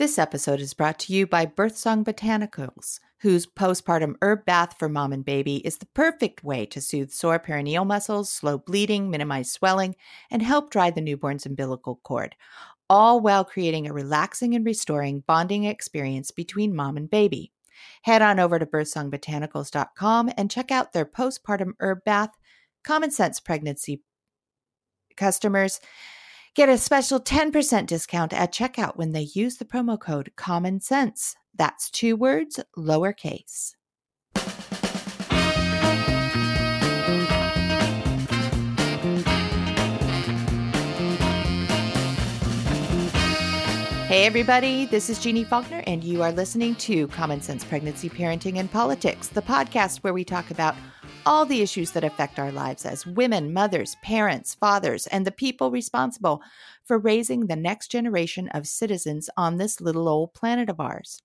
This episode is brought to you by Birthsong Botanicals, whose postpartum herb bath for mom and baby is the perfect way to soothe sore perineal muscles, slow bleeding, minimize swelling, and help dry the newborn's umbilical cord, all while creating a relaxing and restoring bonding experience between mom and baby. Head on over to birthsongbotanicals.com and check out their postpartum herb bath, common sense pregnancy customers Get a special 10% discount at checkout when they use the promo code Common Sense. That's two words, lowercase. Hey, everybody, this is Jeannie Faulkner, and you are listening to Common Sense Pregnancy, Parenting, and Politics, the podcast where we talk about all the issues that affect our lives as women, mothers, parents, fathers, and the people responsible for raising the next generation of citizens on this little old planet of ours.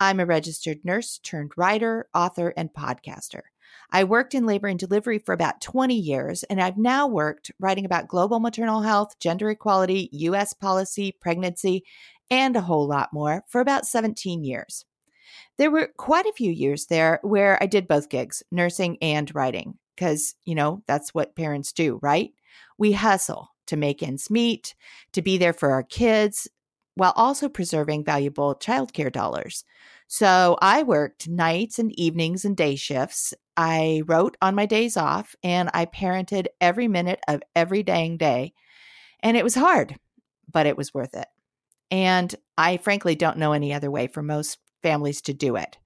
I'm a registered nurse turned writer, author, and podcaster. I worked in labor and delivery for about 20 years, and I've now worked writing about global maternal health, gender equality, U.S. policy, pregnancy, and a whole lot more for about 17 years. There were quite a few years there where I did both gigs, nursing and writing, because, you know, that's what parents do, right? We hustle to make ends meet, to be there for our kids, while also preserving valuable childcare dollars. So I worked nights and evenings and day shifts. I wrote on my days off and I parented every minute of every dang day. And it was hard, but it was worth it. And I frankly don't know any other way for most families to do it.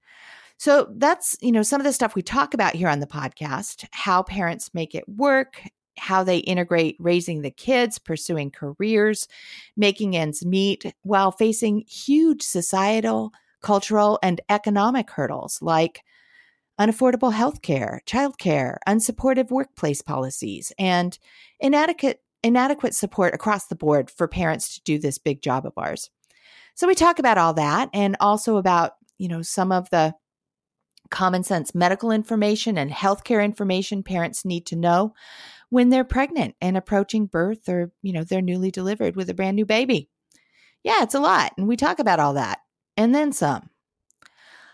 So that's, you know, some of the stuff we talk about here on the podcast, how parents make it work, how they integrate raising the kids, pursuing careers, making ends meet while facing huge societal, cultural, and economic hurdles like unaffordable health care, childcare, unsupportive workplace policies, and inadequate inadequate support across the board for parents to do this big job of ours. So we talk about all that and also about, you know, some of the common sense medical information and healthcare information parents need to know when they're pregnant and approaching birth or, you know, they're newly delivered with a brand new baby. Yeah, it's a lot. And we talk about all that and then some.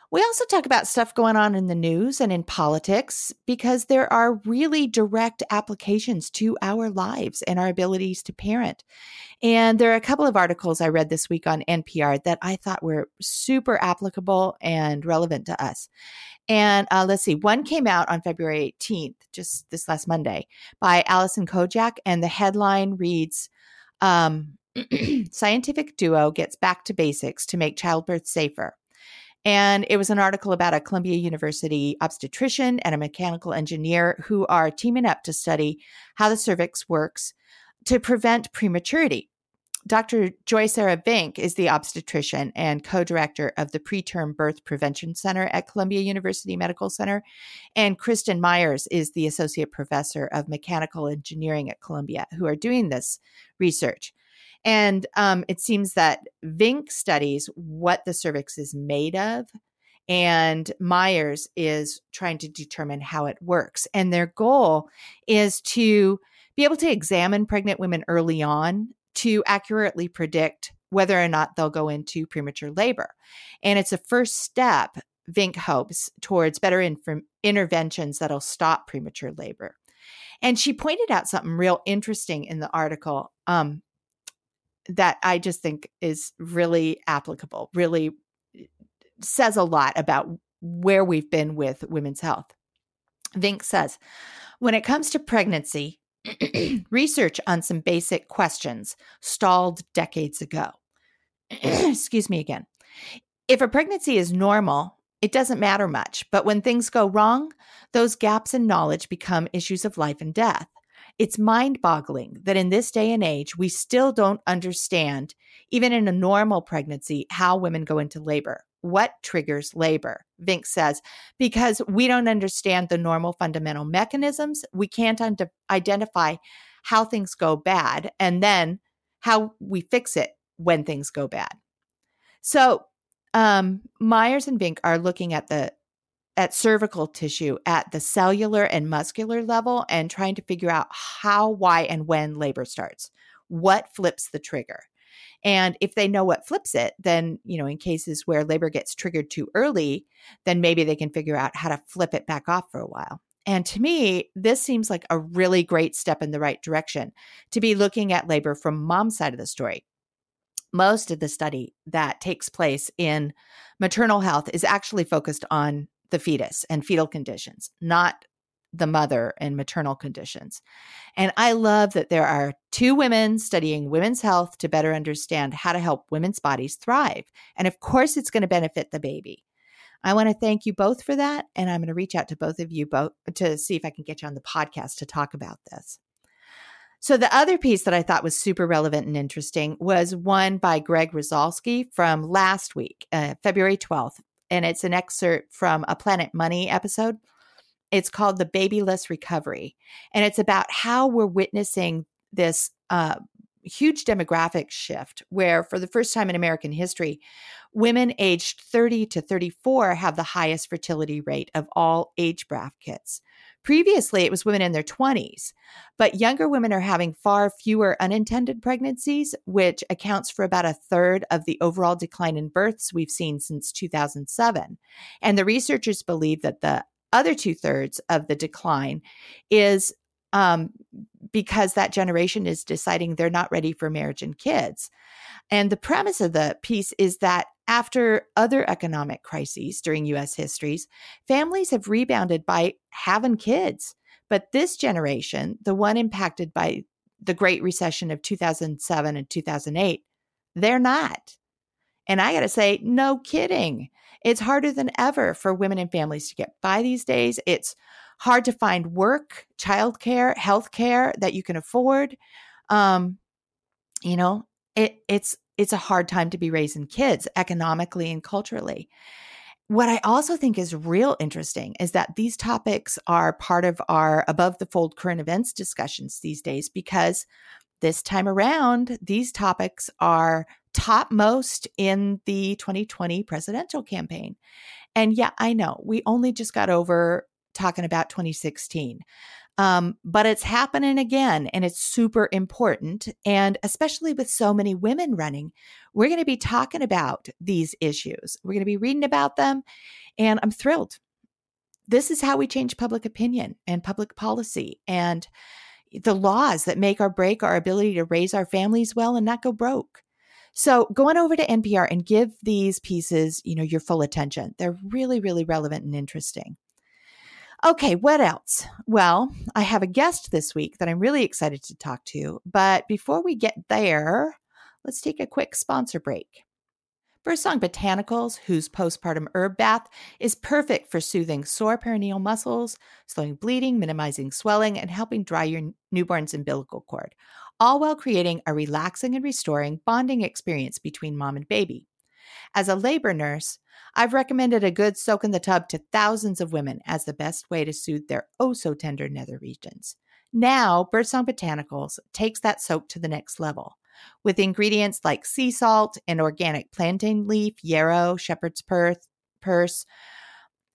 We also talk about stuff going on in the news and in politics because there are really direct applications to our lives and our abilities to parent. And there are a couple of articles I read this week on NPR that I thought were super applicable and relevant to us. And uh, let's see, one came out on February 18th, just this last Monday, by Alison Kodjak. And the headline reads um, Scientific duo gets back to basics to make childbirth safer. And it was an article about a Columbia University obstetrician and a mechanical engineer who are teaming up to study how the cervix works to prevent prematurity. Dr. Joy Sarah Vink is the obstetrician and co director of the Preterm Birth Prevention Center at Columbia University Medical Center. And Kristin Myers is the associate professor of mechanical engineering at Columbia, who are doing this research. And um, it seems that Vink studies what the cervix is made of, and Myers is trying to determine how it works. And their goal is to be able to examine pregnant women early on to accurately predict whether or not they'll go into premature labor. And it's a first step, Vink hopes, towards better interventions that'll stop premature labor. And she pointed out something real interesting in the article. Um, that I just think is really applicable, really eh, says a lot about where we've been with women's health. Vink says, when it comes to pregnancy, research on some basic questions stalled decades ago. Excuse me again. If a pregnancy is normal, it doesn't matter much. But when things go wrong, those gaps in knowledge become issues of life and death. It's mind boggling that in this day and age, we still don't understand, even in a normal pregnancy, how women go into labor. What triggers labor? Vink says, because we don't understand the normal fundamental mechanisms, we can't un- identify how things go bad and then how we fix it when things go bad. So, um, Myers and Vink are looking at the at cervical tissue at the cellular and muscular level and trying to figure out how, why, and when labor starts. What flips the trigger? And if they know what flips it, then, you know, in cases where labor gets triggered too early, then maybe they can figure out how to flip it back off for a while. And to me, this seems like a really great step in the right direction to be looking at labor from mom's side of the story. Most of the study that takes place in maternal health is actually focused on the fetus and fetal conditions, not the mother and maternal conditions. And I love that there are two women studying women's health to better understand how to help women's bodies thrive. And of course, it's going to benefit the baby. I want to thank you both for that. And I'm going to reach out to both of you both to see if I can get you on the podcast to talk about this. So, the other piece that I thought was super relevant and interesting was one by Greg Rosalsky from last week, uh, February 12th. And it's an excerpt from a Planet Money episode. It's called The Babyless Recovery. And it's about how we're witnessing this uh, huge demographic shift where, for the first time in American history, women aged 30 to 34 have the highest fertility rate of all age brackets. Previously, it was women in their 20s, but younger women are having far fewer unintended pregnancies, which accounts for about a third of the overall decline in births we've seen since 2007. And the researchers believe that the other two thirds of the decline is um, because that generation is deciding they're not ready for marriage and kids. And the premise of the piece is that after other economic crises during US histories, families have rebounded by having kids. But this generation, the one impacted by the Great Recession of 2007 and 2008, they're not. And I got to say, no kidding. It's harder than ever for women and families to get by these days. It's hard to find work, childcare, healthcare that you can afford. Um, you know, it, it's it's a hard time to be raising kids economically and culturally. What I also think is real interesting is that these topics are part of our above the fold current events discussions these days because this time around, these topics are topmost in the 2020 presidential campaign. And yeah, I know we only just got over talking about 2016. Um, but it's happening again, and it's super important. And especially with so many women running, we're going to be talking about these issues. We're going to be reading about them, and I'm thrilled. This is how we change public opinion and public policy and the laws that make or break our ability to raise our families well and not go broke. So go on over to NPR and give these pieces, you know, your full attention. They're really, really relevant and interesting. Okay, what else? Well, I have a guest this week that I'm really excited to talk to. But before we get there, let's take a quick sponsor break. Birdsong Botanicals, whose postpartum herb bath is perfect for soothing sore perineal muscles, slowing bleeding, minimizing swelling, and helping dry your newborn's umbilical cord, all while creating a relaxing and restoring bonding experience between mom and baby. As a labor nurse, I've recommended a good soak in the tub to thousands of women as the best way to soothe their oh so tender nether regions. Now, Birdsong Botanicals takes that soak to the next level. With ingredients like sea salt and organic plantain leaf, yarrow, shepherd's purse, purse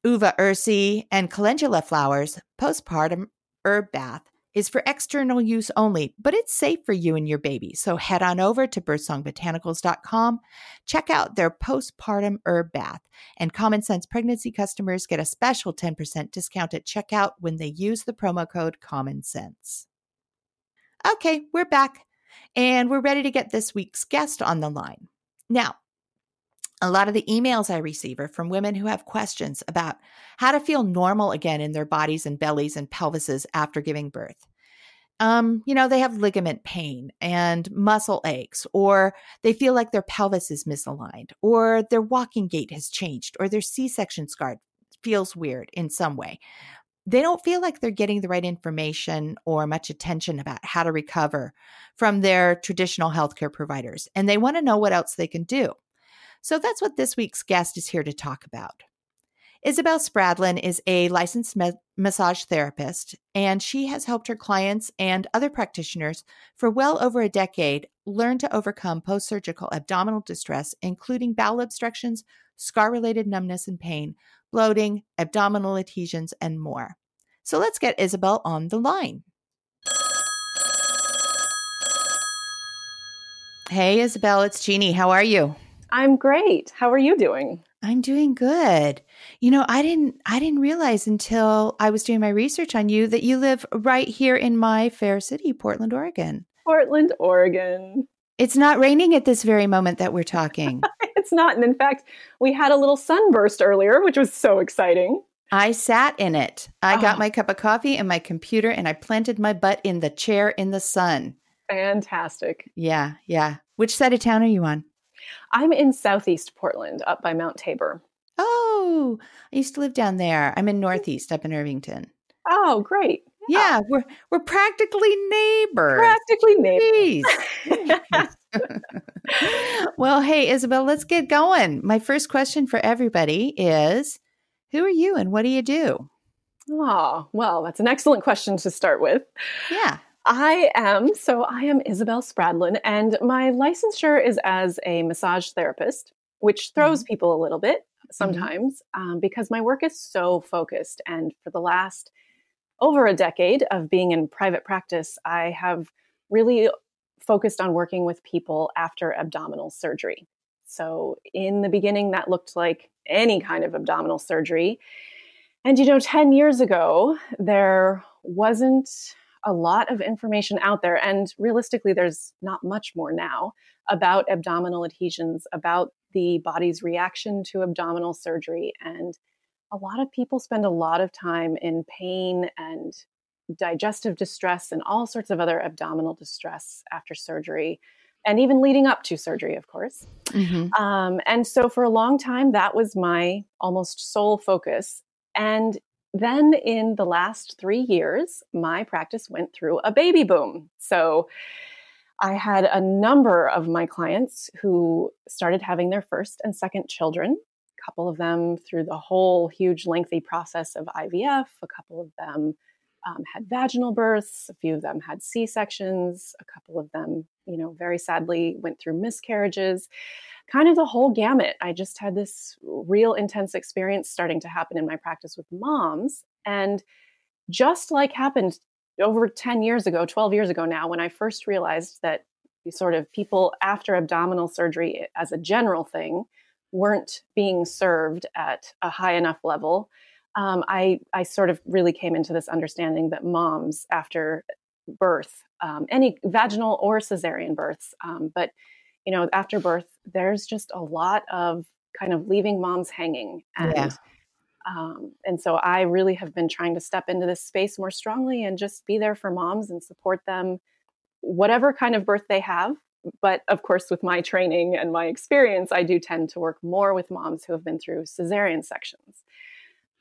uva ursi, and calendula flowers, postpartum herb bath is for external use only, but it's safe for you and your baby. So head on over to birdsongbotanicals.com, check out their postpartum herb bath, and Common Sense Pregnancy customers get a special 10% discount at checkout when they use the promo code Common Sense. Okay, we're back and we're ready to get this week's guest on the line. Now, a lot of the emails I receive are from women who have questions about how to feel normal again in their bodies and bellies and pelvises after giving birth. Um, you know, they have ligament pain and muscle aches, or they feel like their pelvis is misaligned, or their walking gait has changed, or their C section scar feels weird in some way. They don't feel like they're getting the right information or much attention about how to recover from their traditional healthcare providers, and they want to know what else they can do. So that's what this week's guest is here to talk about. Isabel Spradlin is a licensed massage therapist, and she has helped her clients and other practitioners for well over a decade learn to overcome post surgical abdominal distress, including bowel obstructions, scar related numbness and pain, bloating, abdominal adhesions, and more. So let's get Isabel on the line. Hey, Isabel, it's Jeannie. How are you? I'm great. How are you doing? I'm doing good. You know, I didn't I didn't realize until I was doing my research on you that you live right here in my fair city, Portland, Oregon. Portland, Oregon. It's not raining at this very moment that we're talking. it's not. And in fact, we had a little sunburst earlier, which was so exciting. I sat in it. I oh. got uh-huh. my cup of coffee and my computer and I planted my butt in the chair in the sun. Fantastic. Yeah, yeah. Which side of town are you on? I'm in southeast Portland, up by Mount Tabor. Oh, I used to live down there. I'm in northeast, up in Irvington. Oh, great. Yeah, we're we're practically neighbors. Practically neighbors. well, hey, Isabel, let's get going. My first question for everybody is who are you and what do you do? Oh, well, that's an excellent question to start with. Yeah. I am. So I am Isabel Spradlin, and my licensure is as a massage therapist, which throws mm-hmm. people a little bit mm-hmm. sometimes mm-hmm. um, because my work is so focused. And for the last over a decade of being in private practice, I have really focused on working with people after abdominal surgery. So in the beginning, that looked like any kind of abdominal surgery. And you know, 10 years ago, there wasn't a lot of information out there, and realistically, there's not much more now about abdominal adhesions, about the body's reaction to abdominal surgery. And a lot of people spend a lot of time in pain and digestive distress and all sorts of other abdominal distress after surgery and even leading up to surgery, of course. Mm-hmm. Um, and so for a long time, that was my almost sole focus. And then in the last three years, my practice went through a baby boom. So I had a number of my clients who started having their first and second children, a couple of them through the whole huge, lengthy process of IVF, a couple of them um, had vaginal births, a few of them had C sections, a couple of them, you know, very sadly went through miscarriages kind of the whole gamut. I just had this real intense experience starting to happen in my practice with moms. And just like happened over 10 years ago, 12 years ago now, when I first realized that sort of people after abdominal surgery as a general thing weren't being served at a high enough level. Um, I, I sort of really came into this understanding that moms after birth, um, any vaginal or cesarean births, um, but you know, after birth, there's just a lot of kind of leaving moms hanging. And yeah. um, and so I really have been trying to step into this space more strongly and just be there for moms and support them, whatever kind of birth they have. But of course, with my training and my experience, I do tend to work more with moms who have been through cesarean sections.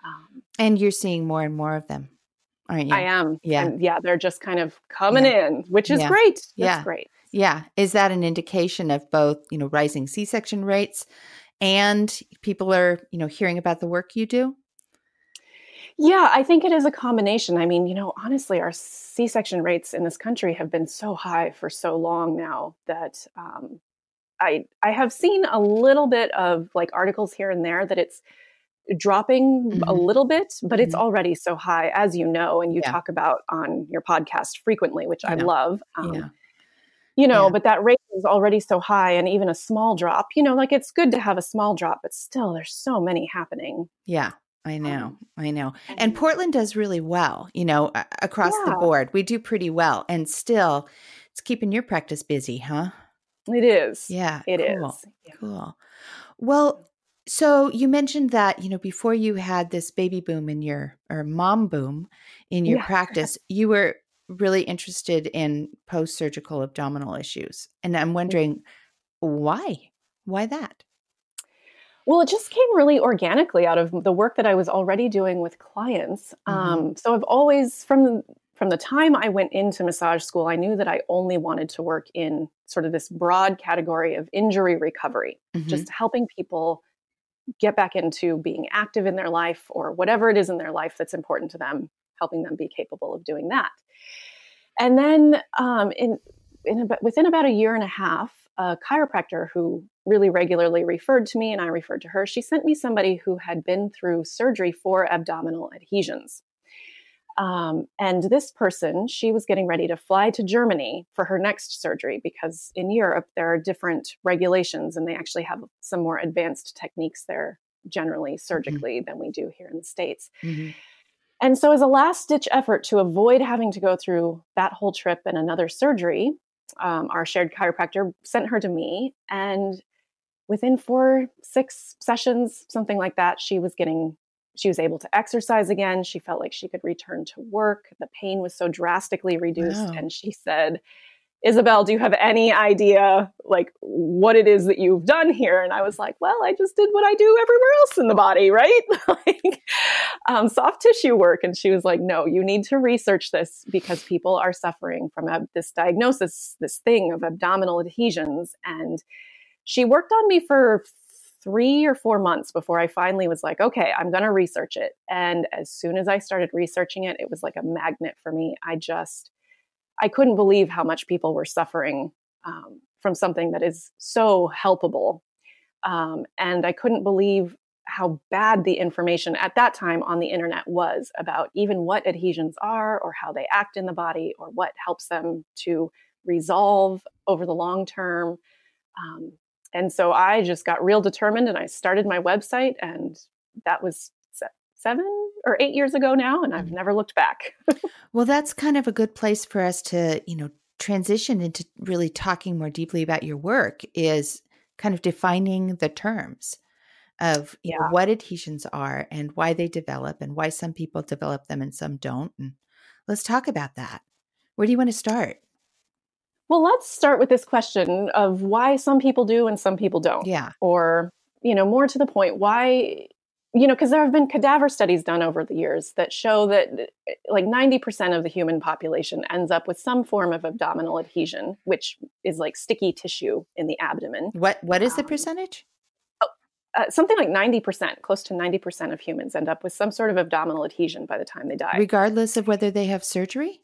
Um, and you're seeing more and more of them, aren't you? I am. Yeah. And yeah, they're just kind of coming yeah. in, which is yeah. great. That's yeah. great. Yeah. Is that an indication of both, you know, rising C section rates and people are, you know, hearing about the work you do? Yeah, I think it is a combination. I mean, you know, honestly, our C section rates in this country have been so high for so long now that um, I I have seen a little bit of like articles here and there that it's dropping mm-hmm. a little bit, but mm-hmm. it's already so high, as you know, and you yeah. talk about on your podcast frequently, which I, I love. Um, yeah you know, yeah. but that rate is already so high and even a small drop, you know, like it's good to have a small drop, but still there's so many happening. Yeah. I know, um, I know. And Portland does really well, you know, across the board. We do pretty well. And still, it's keeping your practice busy, huh? It is. Yeah. it cool. is. Cool. Well, so you mentioned that, you know, before you had this baby boom in your, or mom boom in your yeah. practice, you were really interested in post surgical abdominal issues. And I'm wondering why? Why that? Well, it just came really organically out of the work that I was already doing with clients. Mm-hmm. Um, so I've always, from from the time I went into massage school, I knew that I only wanted to work in sort of this broad category of injury recovery, mm-hmm. just helping people get back into being active in their life or whatever it is in their life that's important to them, helping them be capable of doing that. And then um, in, in about, within about a year and a half, a chiropractor who really regularly referred to me and I referred to her, she sent me somebody who had been through surgery for abdominal adhesions. Um, and this person, she was getting ready to fly to Germany for her next surgery because in Europe there are different regulations and they actually have some more advanced techniques there generally mm-hmm. surgically mm-hmm. than we do here in the States. Mm-hmm. And so, as a last ditch effort to avoid having to go through that whole trip and another surgery, um, our shared chiropractor sent her to me. And within four, six sessions, something like that, she was getting she was able to exercise again. She felt like she could return to work. The pain was so drastically reduced. Wow. And she said, Isabel, do you have any idea like what it is that you've done here? And I was like, well, I just did what I do everywhere else in the body, right? like um, soft tissue work. And she was like, no, you need to research this because people are suffering from a, this diagnosis, this thing of abdominal adhesions. And she worked on me for three or four months before I finally was like, okay, I'm going to research it. And as soon as I started researching it, it was like a magnet for me. I just, I couldn't believe how much people were suffering um, from something that is so helpable. Um, and I couldn't believe how bad the information at that time on the internet was about even what adhesions are or how they act in the body or what helps them to resolve over the long term. Um, and so I just got real determined and I started my website, and that was seven or eight years ago now, and I've mm. never looked back. well, that's kind of a good place for us to, you know, transition into really talking more deeply about your work is kind of defining the terms of yeah. know, what adhesions are and why they develop and why some people develop them and some don't. And let's talk about that. Where do you want to start? Well, let's start with this question of why some people do and some people don't. Yeah. Or, you know, more to the point, why, you know, because there have been cadaver studies done over the years that show that eh, like 90% of the human population ends up with some form of abdominal adhesion, which is like sticky tissue in the abdomen. What What is the um, percentage? Oh, uh, something like 90%, close to 90% of humans end up with some sort of abdominal adhesion by the time they die. Regardless of whether they have surgery?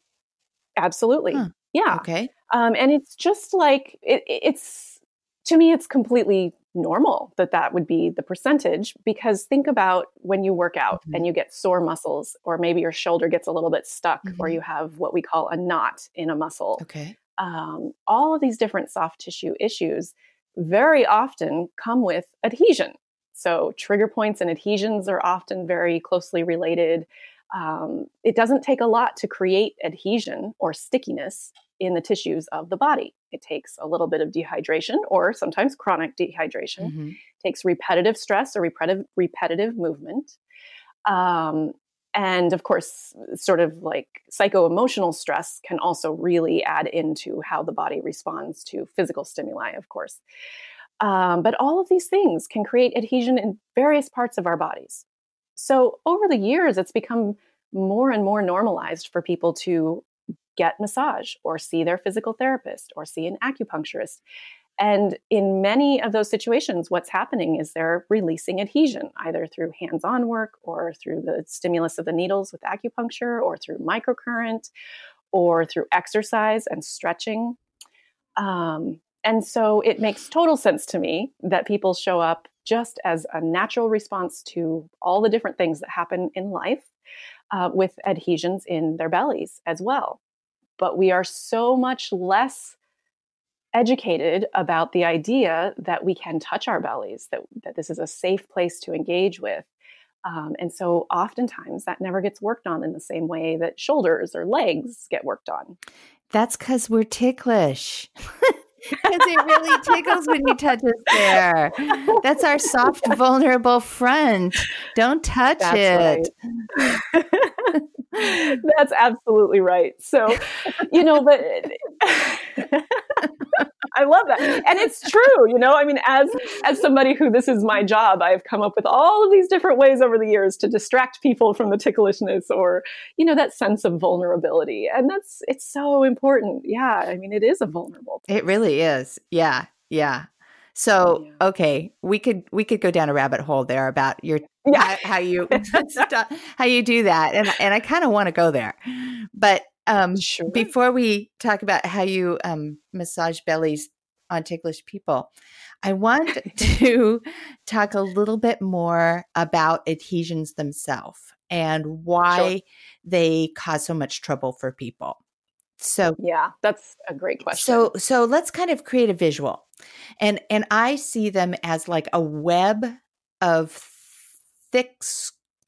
Absolutely. Huh. Yeah. Okay. Um, and it's just like, it, it's, to me, it's completely normal that that would be the percentage because think about when you work out mm-hmm. and you get sore muscles, or maybe your shoulder gets a little bit stuck, mm-hmm. or you have what we call a knot in a muscle. Okay. Um, all of these different soft tissue issues very often come with adhesion. So, trigger points and adhesions are often very closely related. Um, it doesn't take a lot to create adhesion or stickiness in the tissues of the body. It takes a little bit of dehydration or sometimes chronic dehydration. Mm-hmm. It takes repetitive stress or repetitive repetitive movement. Um, and of course, sort of like psycho emotional stress can also really add into how the body responds to physical stimuli, of course. Um, but all of these things can create adhesion in various parts of our bodies. So over the years, it's become more and more normalized for people to get massage or see their physical therapist or see an acupuncturist. And in many of those situations, what's happening is they're releasing adhesion, either through hands on work or through the stimulus of the needles with acupuncture or through microcurrent or through exercise and stretching. Um, and so it makes total sense to me that people show up just as a natural response to all the different things that happen in life uh, with adhesions in their bellies as well. But we are so much less educated about the idea that we can touch our bellies, that, that this is a safe place to engage with. Um, and so oftentimes that never gets worked on in the same way that shoulders or legs get worked on. That's because we're ticklish. because it really tickles when you touch us there. That's our soft, vulnerable front. Don't touch That's it. Right. That's absolutely right. So, you know, but I love that. And it's true, you know, I mean, as as somebody who this is my job, I've come up with all of these different ways over the years to distract people from the ticklishness or, you know, that sense of vulnerability. And that's it's so important. Yeah. I mean, it is a vulnerable. It really is. Yeah. Yeah. So yeah. okay, we could we could go down a rabbit hole there about your yeah. how, how you how you do that, and and I kind of want to go there, but um, sure. Before we talk about how you um, massage bellies on ticklish people, I want to talk a little bit more about adhesions themselves and why sure. they cause so much trouble for people. So yeah, that's a great question. So so let's kind of create a visual. And and I see them as like a web of thick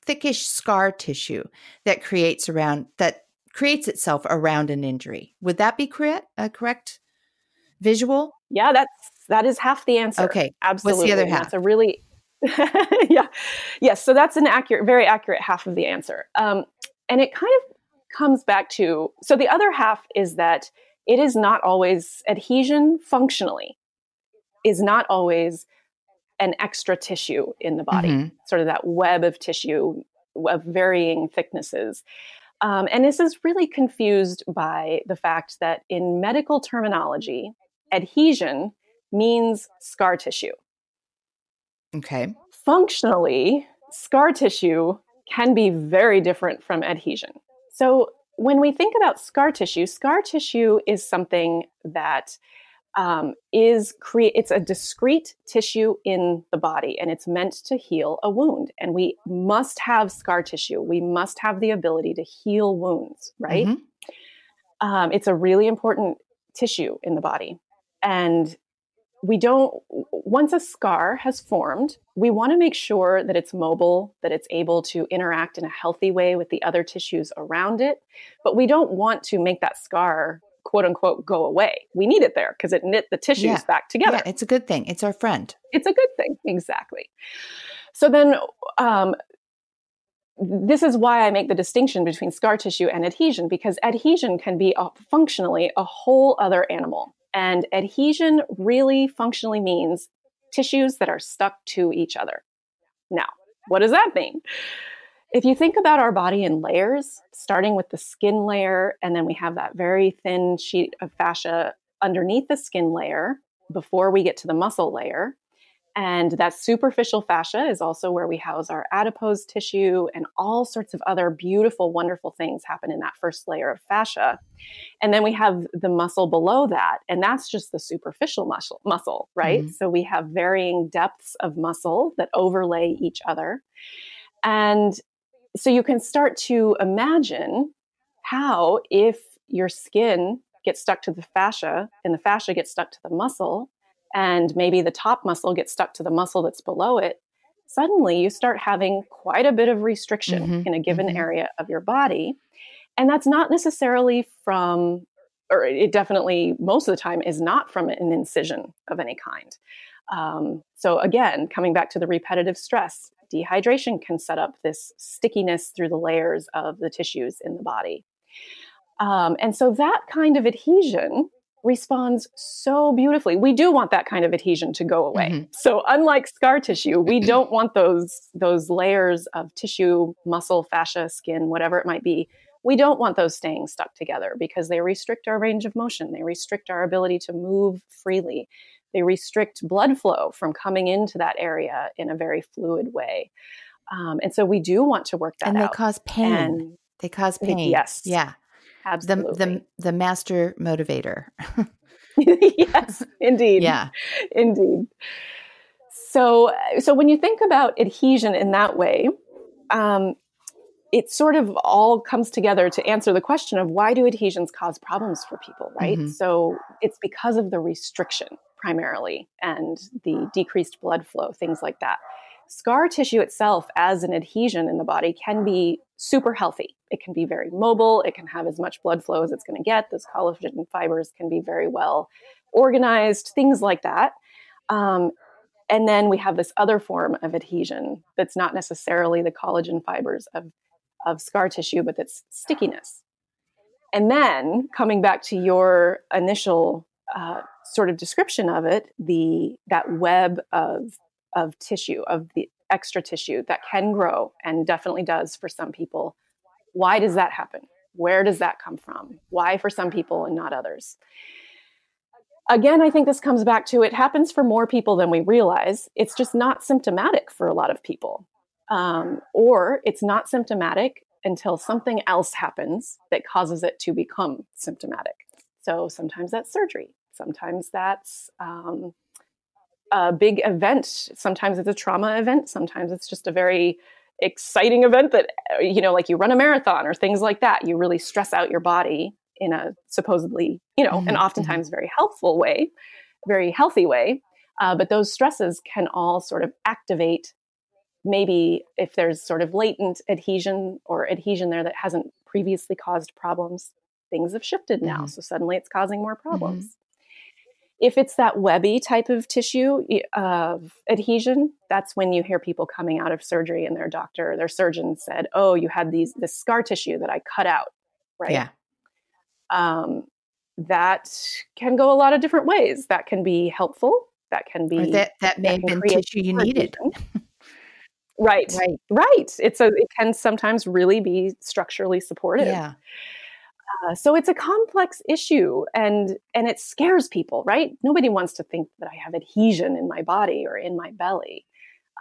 thickish scar tissue that creates around that creates itself around an injury. Would that be correct? A correct visual? Yeah, that's that is half the answer. Okay, absolutely. What's the other half? That's a really yeah, yes. So that's an accurate, very accurate half of the answer. Um, and it kind of comes back to so the other half is that it is not always adhesion functionally is not always an extra tissue in the body, mm-hmm. sort of that web of tissue of varying thicknesses. Um, and this is really confused by the fact that in medical terminology, adhesion means scar tissue. Okay. Functionally, scar tissue can be very different from adhesion. So, when we think about scar tissue, scar tissue is something that um, is create. It's a discrete tissue in the body, and it's meant to heal a wound. And we must have scar tissue. We must have the ability to heal wounds, right? Mm-hmm. Um, it's a really important tissue in the body, and we don't once a scar has formed we want to make sure that it's mobile that it's able to interact in a healthy way with the other tissues around it but we don't want to make that scar quote unquote go away. We need it there because it knit the tissues yeah. back together. Yeah, it's a good thing. It's our friend. It's a good thing exactly. So then um, this is why I make the distinction between scar tissue and adhesion because adhesion can be a, functionally a whole other animal. And adhesion really functionally means tissues that are stuck to each other. Now, what does that mean? If you think about our body in layers, starting with the skin layer, and then we have that very thin sheet of fascia underneath the skin layer before we get to the muscle layer, and that superficial fascia is also where we house our adipose tissue and all sorts of other beautiful, wonderful things happen in that first layer of fascia. And then we have the muscle below that, and that's just the superficial muscle, muscle right? Mm-hmm. So we have varying depths of muscle that overlay each other. And so you can start to imagine how, if your skin gets stuck to the fascia and the fascia gets stuck to the muscle, and maybe the top muscle gets stuck to the muscle that's below it, suddenly you start having quite a bit of restriction mm-hmm, in a given mm-hmm. area of your body. And that's not necessarily from, or it definitely most of the time is not from an incision of any kind. Um, so, again, coming back to the repetitive stress, dehydration can set up this stickiness through the layers of the tissues in the body. Um, and so, that kind of adhesion responds so beautifully. We do want that kind of adhesion to go away. Mm-hmm. So unlike scar tissue, we don't want those those layers of tissue, muscle, fascia, skin, whatever it might be. We don't want those staying stuck together because they restrict our range of motion. They restrict our ability to move freely. They restrict blood flow from coming into that area in a very fluid way. Um, and so we do want to work that and they out. cause pain. And they cause pain. Yes. Yeah. Absolutely. The the the master motivator. yes, indeed. Yeah. Indeed. So so when you think about adhesion in that way, um, it sort of all comes together to answer the question of why do adhesions cause problems for people, right? Mm-hmm. So it's because of the restriction primarily and the decreased blood flow, things like that. Scar tissue itself, as an adhesion in the body, can be super healthy. It can be very mobile. It can have as much blood flow as it's going to get. Those collagen fibers can be very well organized, things like that. Um, and then we have this other form of adhesion that's not necessarily the collagen fibers of, of scar tissue, but that's stickiness. And then coming back to your initial uh, sort of description of it, the that web of of tissue of the extra tissue that can grow and definitely does for some people. Why does that happen? Where does that come from? Why for some people and not others? Again, I think this comes back to it happens for more people than we realize. It's just not symptomatic for a lot of people. Um, or it's not symptomatic until something else happens that causes it to become symptomatic. So sometimes that's surgery, sometimes that's um, a big event. Sometimes it's a trauma event, sometimes it's just a very exciting event that uh, you know like you run a marathon or things like that you really stress out your body in a supposedly you know mm-hmm. and oftentimes mm-hmm. very helpful way very healthy way uh, but those stresses can all sort of activate maybe if there's sort of latent adhesion or adhesion there that hasn't previously caused problems things have shifted now mm-hmm. so suddenly it's causing more mm-hmm. problems if it's that webby type of tissue of adhesion, that's when you hear people coming out of surgery and their doctor, their surgeon said, "Oh, you had these this scar tissue that I cut out." Right? Yeah. Um, that can go a lot of different ways. That can be helpful. That can be or that that may that have been tissue you needed. right. Right. Right. It's a it can sometimes really be structurally supportive. Yeah. Uh, so it's a complex issue and and it scares people right? Nobody wants to think that i have adhesion in my body or in my belly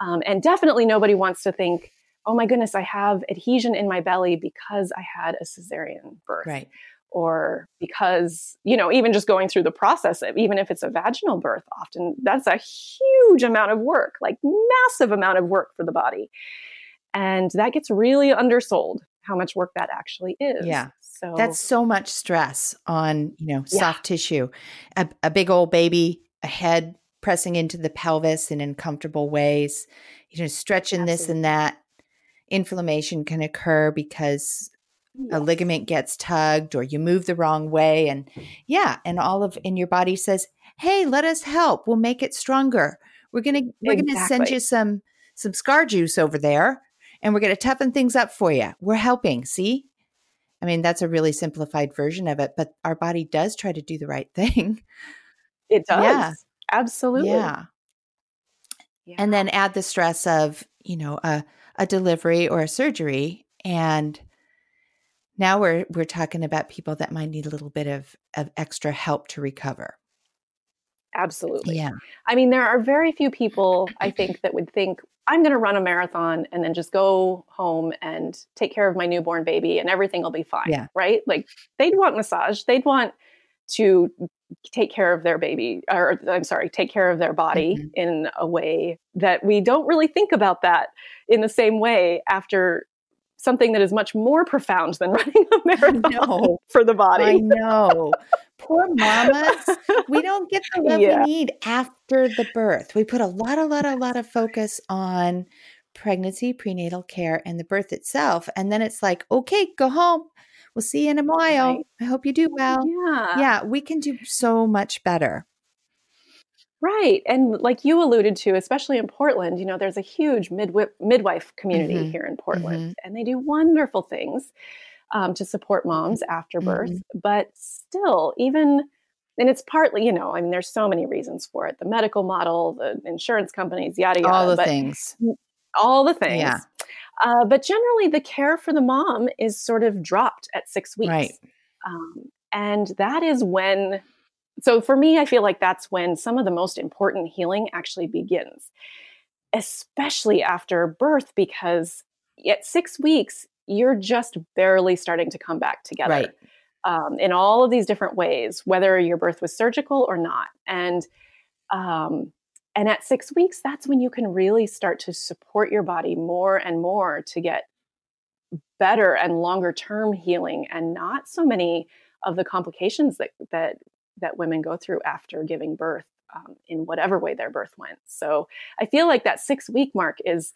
um, and definitely nobody wants to think oh my goodness i have adhesion in my belly because i had a cesarean birth right. or because you know even just going through the process of, even if it's a vaginal birth often that's a huge amount of work like massive amount of work for the body and that gets really undersold how much work that actually is. Yeah so that's so much stress on, you know, yeah. soft tissue. A, a big old baby, a head pressing into the pelvis in uncomfortable ways, you know, stretching Absolutely. this and that. Inflammation can occur because a ligament gets tugged or you move the wrong way. And yeah, and all of in your body says, Hey, let us help. We'll make it stronger. We're gonna we're exactly. gonna send you some some scar juice over there and we're gonna toughen things up for you. We're helping. See? I mean, that's a really simplified version of it, but our body does try to do the right thing. It does. Yeah. Absolutely. Yeah. yeah. And then add the stress of, you know, a, a delivery or a surgery. And now we're we're talking about people that might need a little bit of, of extra help to recover. Absolutely. Yeah. I mean, there are very few people I think that would think, I'm going to run a marathon and then just go home and take care of my newborn baby and everything will be fine. Yeah. Right? Like they'd want massage. They'd want to take care of their baby or I'm sorry, take care of their body mm-hmm. in a way that we don't really think about that in the same way after something that is much more profound than running a marathon for the body. I know. Poor mamas. we don't get the love yeah. we need after the birth. We put a lot, a lot, a lot of focus on pregnancy, prenatal care, and the birth itself. And then it's like, okay, go home. We'll see you in a while. Right. I hope you do well. Yeah. Yeah, we can do so much better. Right. And like you alluded to, especially in Portland, you know, there's a huge midwife, midwife community mm-hmm. here in Portland, mm-hmm. and they do wonderful things um, to support moms after birth. Mm-hmm. But still, even, and it's partly, you know, I mean, there's so many reasons for it the medical model, the insurance companies, yada, yada. All the things. All the things. Yeah. Uh, but generally, the care for the mom is sort of dropped at six weeks. Right. Um, and that is when so for me, I feel like that's when some of the most important healing actually begins, especially after birth, because at six weeks, you're just barely starting to come back together. Right. Um, in all of these different ways, whether your birth was surgical or not. And um, and at six weeks, that's when you can really start to support your body more and more to get better and longer term healing and not so many of the complications that that that women go through after giving birth um, in whatever way their birth went. So I feel like that six week mark is.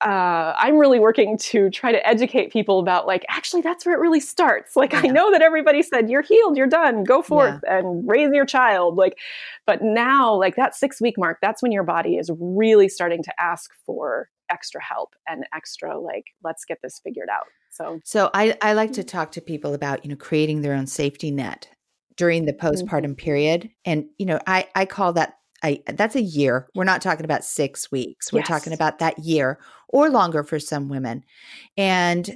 Uh, I'm really working to try to educate people about like actually that's where it really starts. Like yeah. I know that everybody said you're healed, you're done, go forth yeah. and raise your child. Like, but now like that six week mark, that's when your body is really starting to ask for extra help and extra like let's get this figured out. So so I I like to talk to people about you know creating their own safety net during the mm-hmm. postpartum mm-hmm. period. And, you know, I, I call that I, that's a year. We're not talking about six weeks. We're yes. talking about that year or longer for some women. And yeah.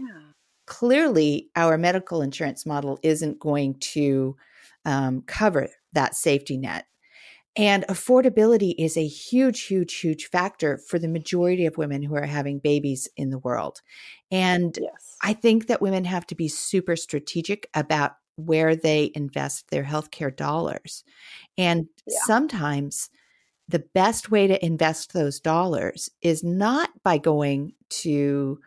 clearly, our medical insurance model isn't going to um, cover that safety net. And affordability is a huge, huge, huge factor for the majority of women who are having babies in the world. And yes. I think that women have to be super strategic about where they invest their healthcare dollars. And yeah. sometimes the best way to invest those dollars is not by going to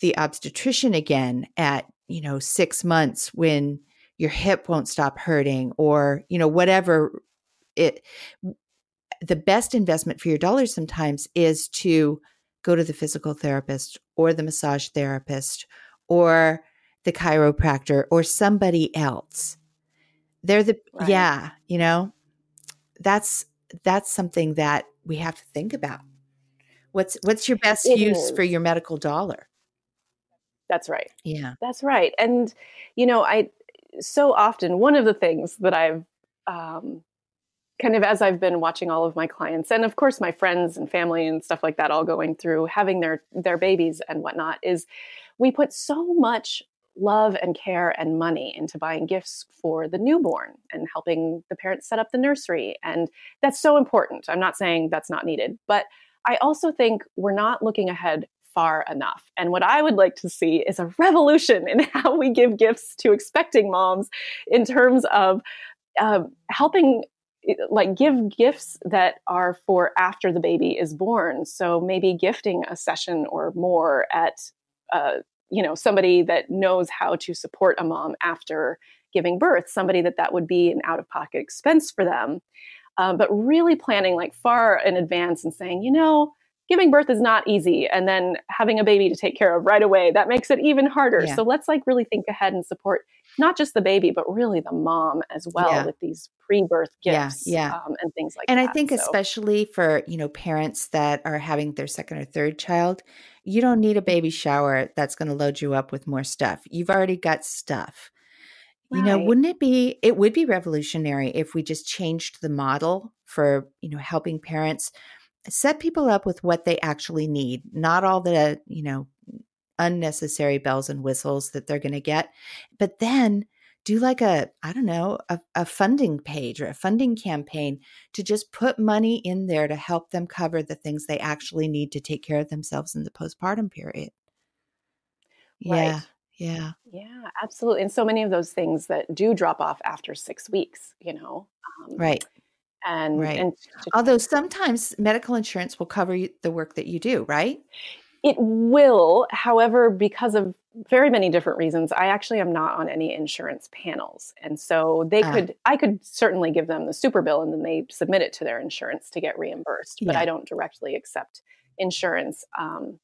the obstetrician again at, you know, 6 months when your hip won't stop hurting or, you know, whatever it the best investment for your dollars sometimes is to go to the physical therapist or the massage therapist or the chiropractor or somebody else. They're the right. yeah, you know. That's that's something that we have to think about. What's what's your best it use is. for your medical dollar? That's right. Yeah. That's right. And you know, I so often one of the things that I've um, kind of as I've been watching all of my clients and of course my friends and family and stuff like that all going through having their their babies and whatnot is we put so much love and care and money into buying gifts for the newborn and helping the parents set up the nursery and that's so important. I'm not saying that's not needed, but I also think we're not looking ahead far enough. And what I would like to see is a revolution in how we give gifts to expecting moms in terms of uh, helping like give gifts that are for after the baby is born so maybe gifting a session or more at uh, you know somebody that knows how to support a mom after giving birth somebody that that would be an out of pocket expense for them um, but really planning like far in advance and saying you know giving birth is not easy and then having a baby to take care of right away that makes it even harder yeah. so let's like really think ahead and support not just the baby but really the mom as well yeah. with these pre-birth gifts yeah, yeah. Um, and things like and that and i think so. especially for you know parents that are having their second or third child you don't need a baby shower that's going to load you up with more stuff you've already got stuff Right. You know, wouldn't it be it would be revolutionary if we just changed the model for, you know, helping parents set people up with what they actually need, not all the, you know, unnecessary bells and whistles that they're going to get. But then do like a, I don't know, a, a, funding page or a funding campaign to just put money in there to help them cover the things they actually need to take care of themselves in the postpartum period. Yeah. Right. Yeah. Yeah, absolutely. And so many of those things that do drop off after six weeks, you know. Um, right and right. and to, although sometimes medical insurance will cover the work that you do right it will however because of very many different reasons i actually am not on any insurance panels. And so they uh, could i could certainly give them the super bill and then they submit it to their insurance to get reimbursed but yeah. i don't directly accept insurance. Um,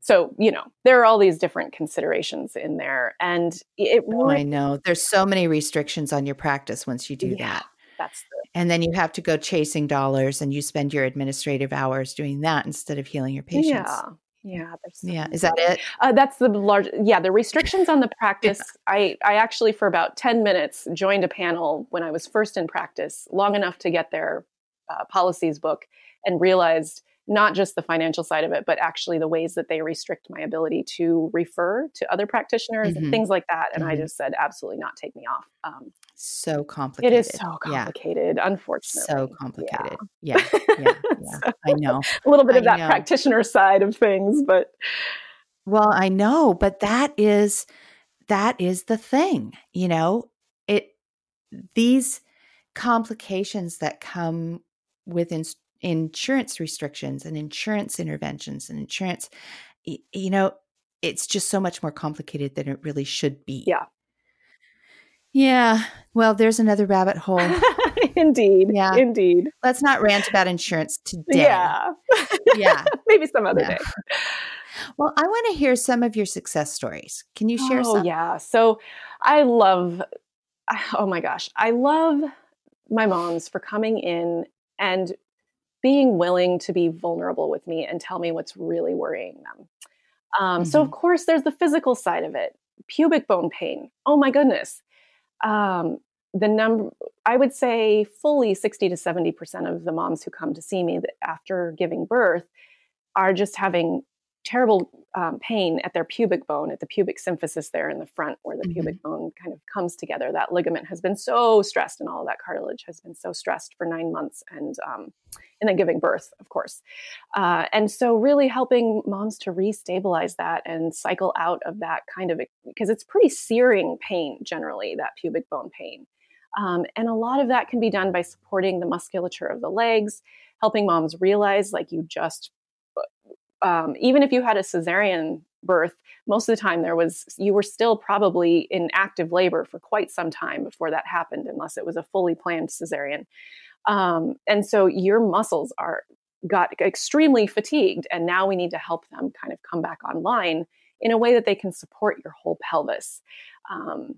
so you know there are all these different considerations in there and it oh, i know. There's so many restrictions on your practice once you do yeah. that that's the and then you have to go chasing dollars and you spend your administrative hours doing that instead of healing your patients. Yeah. Yeah yeah is that it? Uh, that's the large yeah the restrictions on the practice. Yeah. i i actually for about 10 minutes joined a panel when i was first in practice long enough to get their uh, policies book and realized not just the financial side of it, but actually the ways that they restrict my ability to refer to other practitioners mm-hmm. and things like that. And mm-hmm. I just said, absolutely not, take me off. Um, so complicated. It is so complicated, yeah. unfortunately. So complicated. Yeah, yeah, yeah, yeah. so, I know. A little bit of that practitioner side of things, but well, I know, but that is that is the thing, you know. It these complications that come with in, insurance restrictions and insurance interventions and insurance you know it's just so much more complicated than it really should be. Yeah. Yeah well there's another rabbit hole. Indeed yeah. indeed. Let's not rant about insurance today. Yeah. Yeah. Maybe some other yeah. day. Well i want to hear some of your success stories. Can you share oh some? yeah. So i love oh my gosh i love my moms for coming in and being willing to be vulnerable with me and tell me what's really worrying them. Um, mm-hmm. So, of mm-hmm. course, there's the physical side of it pubic bone pain. Oh my goodness. Um, the number, I would say fully 60 to 70% of the moms who come to see me after giving birth are just having terrible um, pain at their pubic bone, at the pubic symphysis there in the front, where the mm-hmm. pubic bone kind of comes together. That ligament has been so stressed, and all of that cartilage has been so stressed for nine months, and um, and then giving birth, of course. Uh, and so, really helping moms to restabilize that and cycle out of that kind of because it's pretty searing pain generally, that pubic bone pain. Um, and a lot of that can be done by supporting the musculature of the legs, helping moms realize, like you just, um, even if you had a cesarean birth, most of the time there was, you were still probably in active labor for quite some time before that happened, unless it was a fully planned cesarean. Um, and so your muscles are got extremely fatigued, and now we need to help them kind of come back online in a way that they can support your whole pelvis. Um,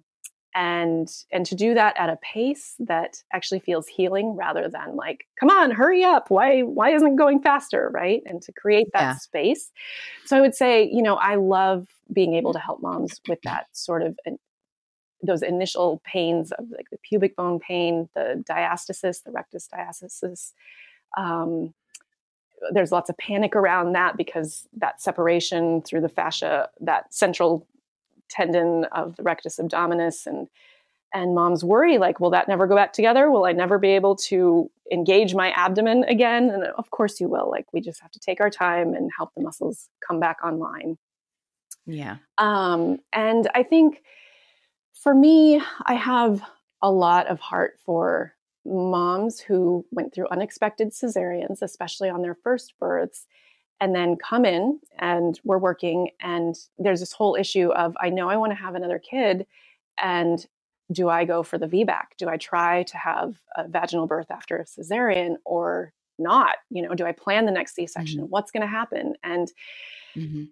and and to do that at a pace that actually feels healing rather than like come on hurry up. Why why isn't it going faster? Right? And to create that yeah. space. So i would say you know i love being able to help moms with that sort of those initial pains of like the pubic bone pain the diastasis the rectus diastasis. Um, there's lots of panic around that because that separation through the fascia that central tendon of the rectus abdominis and and moms worry like will that never go back together? Will i never be able to engage my abdomen again? And of course you will. Like we just have to take our time and help the muscles come back online. Yeah. Um and i think for me i have a lot of heart for moms who went through unexpected cesareans especially on their first births and then come in and we're working and there's this whole issue of i know i want to have another kid and do i go for the vbac do i try to have a vaginal birth after a cesarean or not you know do i plan the next c-section mm-hmm. what's going to happen and mm-hmm.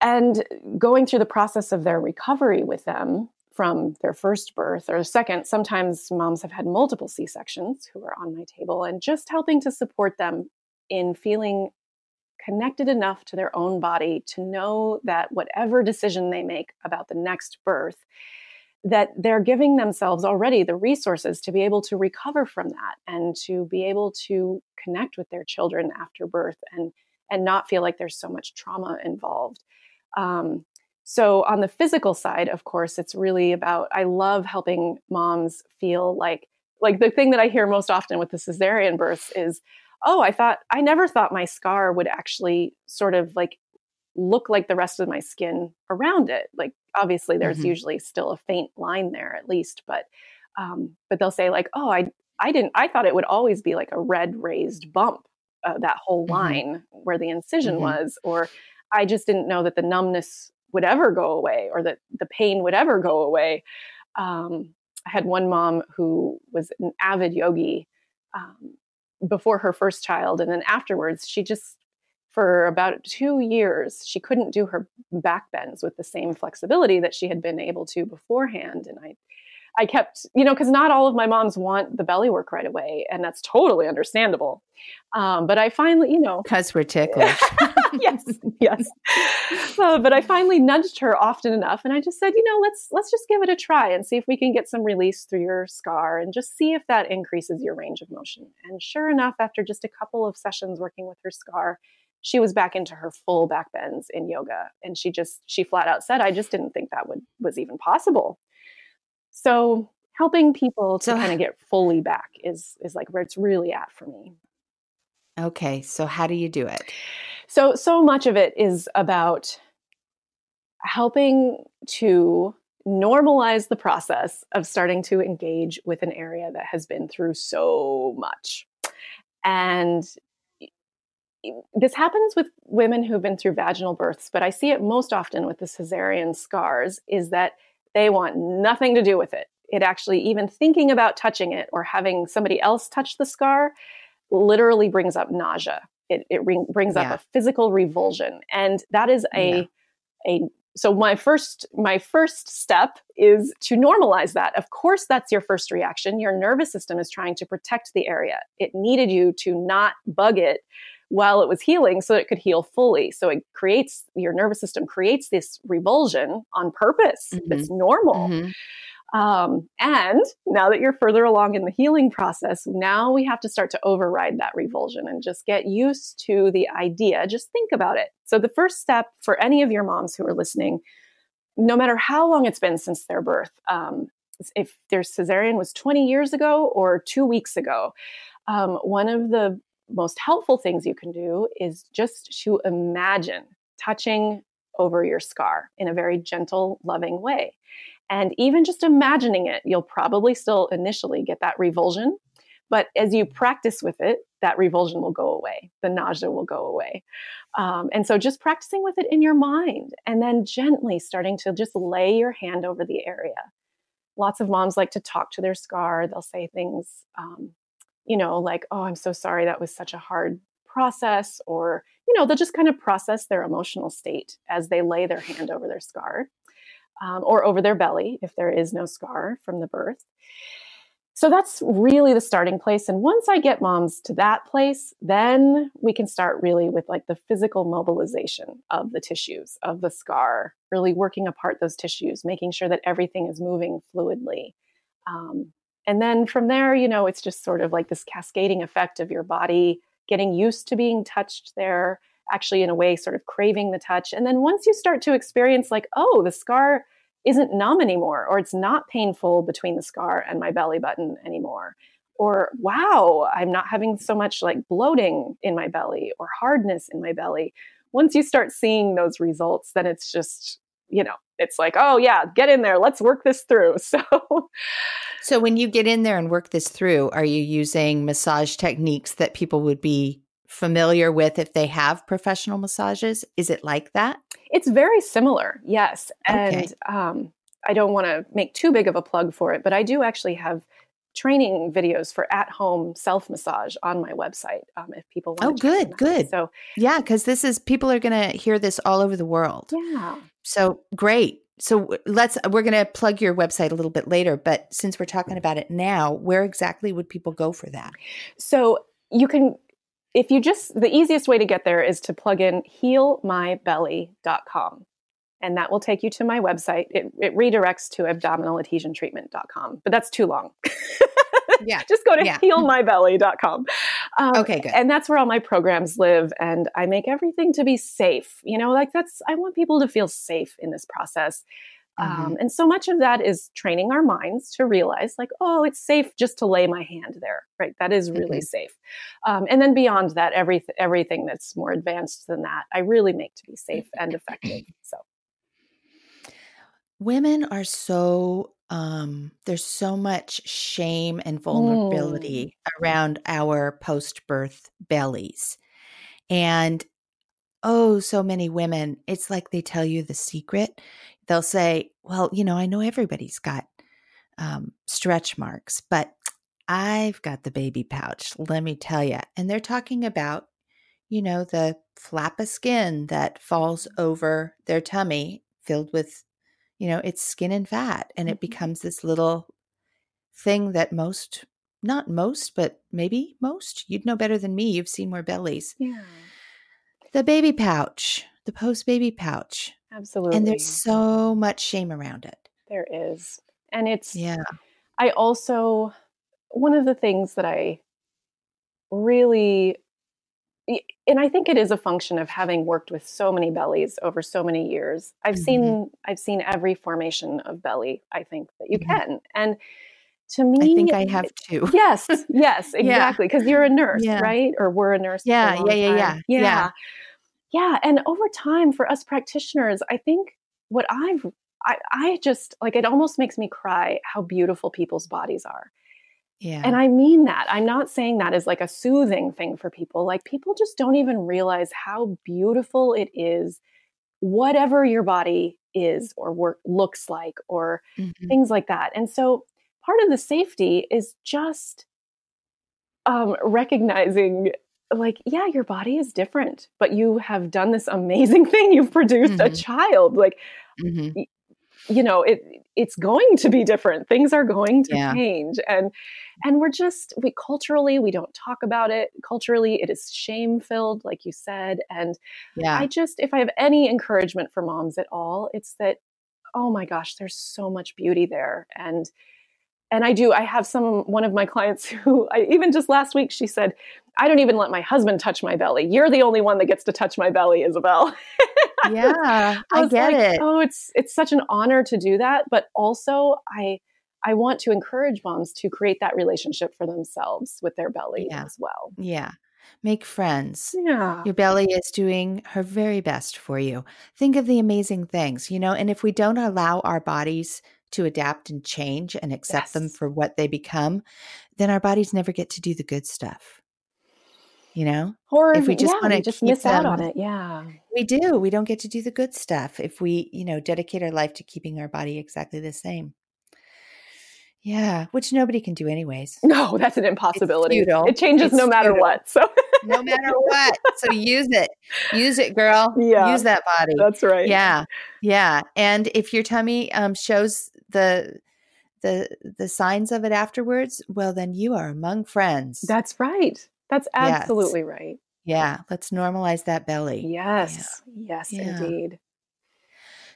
and going through the process of their recovery with them from their first birth or second sometimes moms have had multiple c-sections who are on my table and just helping to support them in feeling connected enough to their own body to know that whatever decision they make about the next birth that they're giving themselves already the resources to be able to recover from that and to be able to connect with their children after birth and and not feel like there's so much trauma involved. Um, so on the physical side of course it's really about i love helping moms feel like like the thing that i hear most often with the cesarean births is oh, I thought, I never thought my scar would actually sort of like look like the rest of my skin around it. Like, obviously, there's mm-hmm. usually still a faint line there at least, but, um, but they'll say, like, oh, I, I didn't, I thought it would always be like a red raised bump, uh, that whole mm-hmm. line where the incision mm-hmm. was, or I just didn't know that the numbness would ever go away or that the pain would ever go away. Um, I had one mom who was an avid yogi um, before her first child and then afterwards she just for about two years she couldn't do her back bends with the same flexibility that she had been able to beforehand. And i i kept you know because not all of my moms want the belly work right away and that's totally understandable. Um, but i finally you know. Because we're ticklish yes. Yes. Uh, but i finally nudged her often enough and i just said you know let's let's just give it a try and see if we can get some release through your scar and just see if that increases your range of motion. And sure enough after just a couple of sessions working with her scar she was back into her full back bends in yoga and she just she flat out said i just didn't think that would was even possible. So helping people to so, kind of get fully back is is like where it's really at for me okay so how do you do it so so much of it is about helping to normalize the process of starting to engage with an area that has been through so much and this happens with women who've been through vaginal births, but I see it most often with the cesarean scars is that they want nothing to do with it. It actually, even thinking about touching it or having somebody else touch the scar, literally brings up nausea. It, it re- brings yeah. up a physical revulsion. And that is a, yeah. a, so my first my first step is to normalize that of course that's your first reaction your nervous system is trying to protect the area it needed you to not bug it while it was healing so it could heal fully. So it creates your nervous system creates this revulsion on purpose mm-hmm. that's normal. Mm-hmm. Um, and now that you're further along in the healing process, now we have to start to override that revulsion and just get used to the idea. Just think about it. So, the first step for any of your moms who are listening, no matter how long it's been since their birth, um, if their cesarean was 20 years ago or two weeks ago, um, one of the most helpful things you can do is just to imagine touching over your scar in a very gentle, loving way. And even just imagining it, you'll probably still initially get that revulsion. But as you practice with it, that revulsion will go away, the nausea will go away. Um, and so just practicing with it in your mind and then gently starting to just lay your hand over the area. Lots of moms like to talk to their scar. They'll say things, um, you know, like, oh, I'm so sorry that was such a hard process, or, you know, they'll just kind of process their emotional state as they lay their hand over their scar um, or over their belly if there is no scar from the birth. So that's really the starting place. And once I get moms to that place, then we can start really with like the physical mobilization of the tissues, of the scar, really working apart those tissues, making sure that everything is moving fluidly. Um, and then from there, you know, it's just sort of like this cascading effect of your body getting used to being touched there, actually, in a way, sort of craving the touch. And then once you start to experience, like, oh, the scar isn't numb anymore, or it's not painful between the scar and my belly button anymore. Or, wow, I'm not having so much like bloating in my belly or hardness in my belly. Once you start seeing those results, then it's just, you know, it's like, oh, yeah, get in there. Let's work this through. So, so when you get in there and work this through, are you using massage techniques that people would be familiar with if they have professional massages? Is it like that? It's very similar, yes. And okay. um, I don't want to make too big of a plug for it, but I do actually have training videos for at home self massage on my website um, if people want to. oh good good so yeah because this is people are going to hear this all over the world yeah so great so let's we're going to plug your website a little bit later but since we're talking about it now where exactly would people go for that so you can if you just, the easiest way to get there is to plug in healmybelly.com. And that will take you to my website. It, it redirects to abdominaladhesiontreatment.com, but that's too long. yeah. Just go to yeah. healmybelly.com. Um, okay, good. And that's where all my programs live. And I make everything to be safe. You know, like that's, I want people to feel safe in this process. Mm-hmm. Um, and so much of that is training our minds to realize, like, oh, it's safe just to lay my hand there, right? That is really mm-hmm. safe. Um, and then beyond that, every, everything that's more advanced than that, I really make to be safe and effective. So, women are so um, there's so much shame and vulnerability mm. around our post birth bellies. And oh, so many women, it's like they tell you the secret they'll say, well, you know, I know everybody's got um, stretch marks, but I've got the baby pouch, let me tell you. And they're talking about, you know, the flap of skin that falls over their tummy filled with, you know, it's skin and fat. And it mm-hmm. becomes this little thing that most, not most, but maybe most, you'd know better than me. You've seen more bellies. Yeah. The baby pouch, the post baby pouch. Absolutely. And there's so much shame around it. There is. And it's, yeah. I also, one of the things that I really, and I think it is a function of having worked with so many bellies over so many years. I've mm-hmm. seen, I've seen every formation of belly, I think that you mm-hmm. can. And to me, I think I have too. Yes, yes, exactly. Because yeah. you're a nurse, yeah. right? Or we're a nurse. Yeah, yeah, yeah, yeah, yeah, yeah yeah and over time for us practitioners i think what i've I, I just like it almost makes me cry how beautiful people's bodies are yeah. And I mean that. I'm not saying that as like a soothing thing for people. Like people just don't even realize how beautiful it is, whatever your body is or work, looks like or mm-hmm. things like that. And so part of the safety is just um, recognizing like yeah your body is different but you have done this amazing thing you've produced mm-hmm. a child like mm-hmm. you know it it's going to be different things are going to yeah. change and and we're just we culturally we don't talk about it culturally it is shame filled like you said and yeah i just if i have any encouragement for moms at all it's that oh my gosh there's so much beauty there and and I do. I have some one of my clients who I even just last week she said, "I don't even let my husband touch my belly. You're the only one that gets to touch my belly, Isabel." yeah, I, I get like, it. Oh, it's it's such an honor to do that, but also I I want to encourage moms to create that relationship for themselves with their belly yeah. as well. Yeah. Make friends. Yeah. Your belly is doing her very best for you. Think of the amazing things, you know, and if we don't allow our bodies to adapt and change and accept Yes. them for what they become, then our bodies never get to do the good stuff. You know, Or if we just yeah, wanna just keep miss out on it. Yeah. we do. We don't get to do the good stuff if we, you know, dedicate our life to keeping our body exactly the same. Yeah, which nobody can do anyways. No, that's an impossibility. It changes It's no matter futile. what. So No matter what. So use it. Use it, girl. Yeah. Use that body. that's right. Yeah. Yeah. And if your tummy um shows the the the signs of it afterwards, well then you are among friends. That's right. That's Yes. absolutely right. yeah. Let's normalize that belly. Yes. Yes, Yeah. indeed.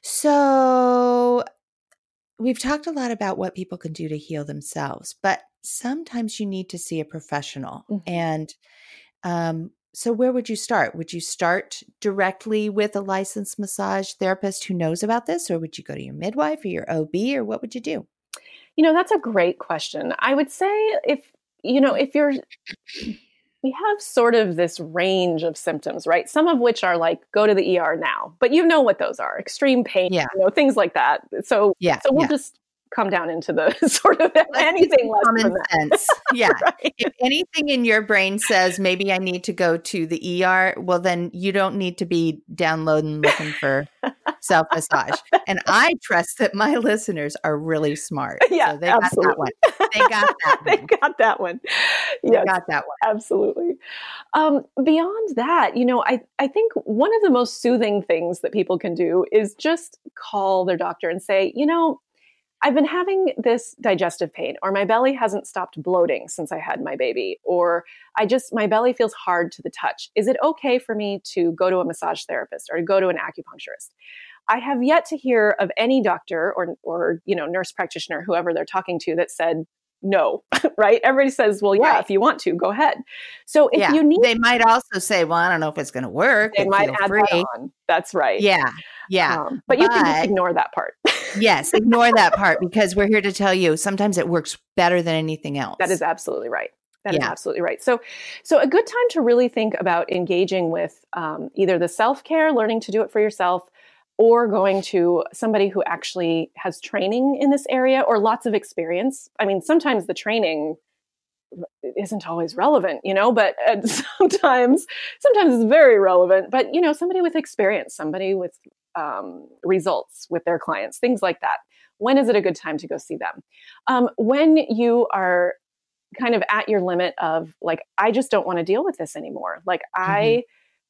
So we've talked a lot about what people can do to heal themselves, but sometimes you need to see a professional. Mhm. And um, so where would you start? Would you start directly with a licensed massage therapist who knows about this, or would you go to your midwife or your OB, or what would you do? You know, that's a great question. I would say if, you know, if you're, we have sort of this range of symptoms, right? Some of which are like, go to the ER now, but you know what those are extreme pain, Yeah. you know, things like that. So, Yeah. so we'll yeah. just come down into the sort of anything common sense. Yeah. Right. if anything in your brain says maybe I need to go to the ER, well, then you don't need to be downloading looking for self massage. And I trust that my listeners are really smart. Yeah, so they got that one. They got that they one. got that one. They got that one. absolutely um, beyond that you know I, I think one of the most soothing things that people can do is just call their doctor and say you know i've been having this digestive pain or my belly hasn't stopped bloating since i had my baby or i just my belly feels hard to the touch is it okay for me to go to a massage therapist or to go to an acupuncturist I have yet to hear of any doctor or or you know nurse practitioner whoever they're talking to that said no, right? Everybody says, well, yeah, Right. if you want to, go ahead. So if yeah. you need, they might also say, well, I don't know if it's going to work. they might add free. that on. That's right. Yeah. Yeah. Um, but you can just ignore that part. yes. Ignore that part because we're here to tell you sometimes it works better than anything else. That is absolutely right. That is Yeah. absolutely right. So, so a good time to really think about engaging with um, either the self care, learning to do it for yourself, or going to somebody who actually has training in this area or lots of experience. I mean, sometimes the training isn't always relevant, you know, but uh, sometimes, sometimes it's very relevant. But you know, somebody with experience, somebody with um, results with their clients, things like that. When is it a good time to go see them? Um, when you are kind of at your limit of like, I just don't want to deal with this anymore. Like I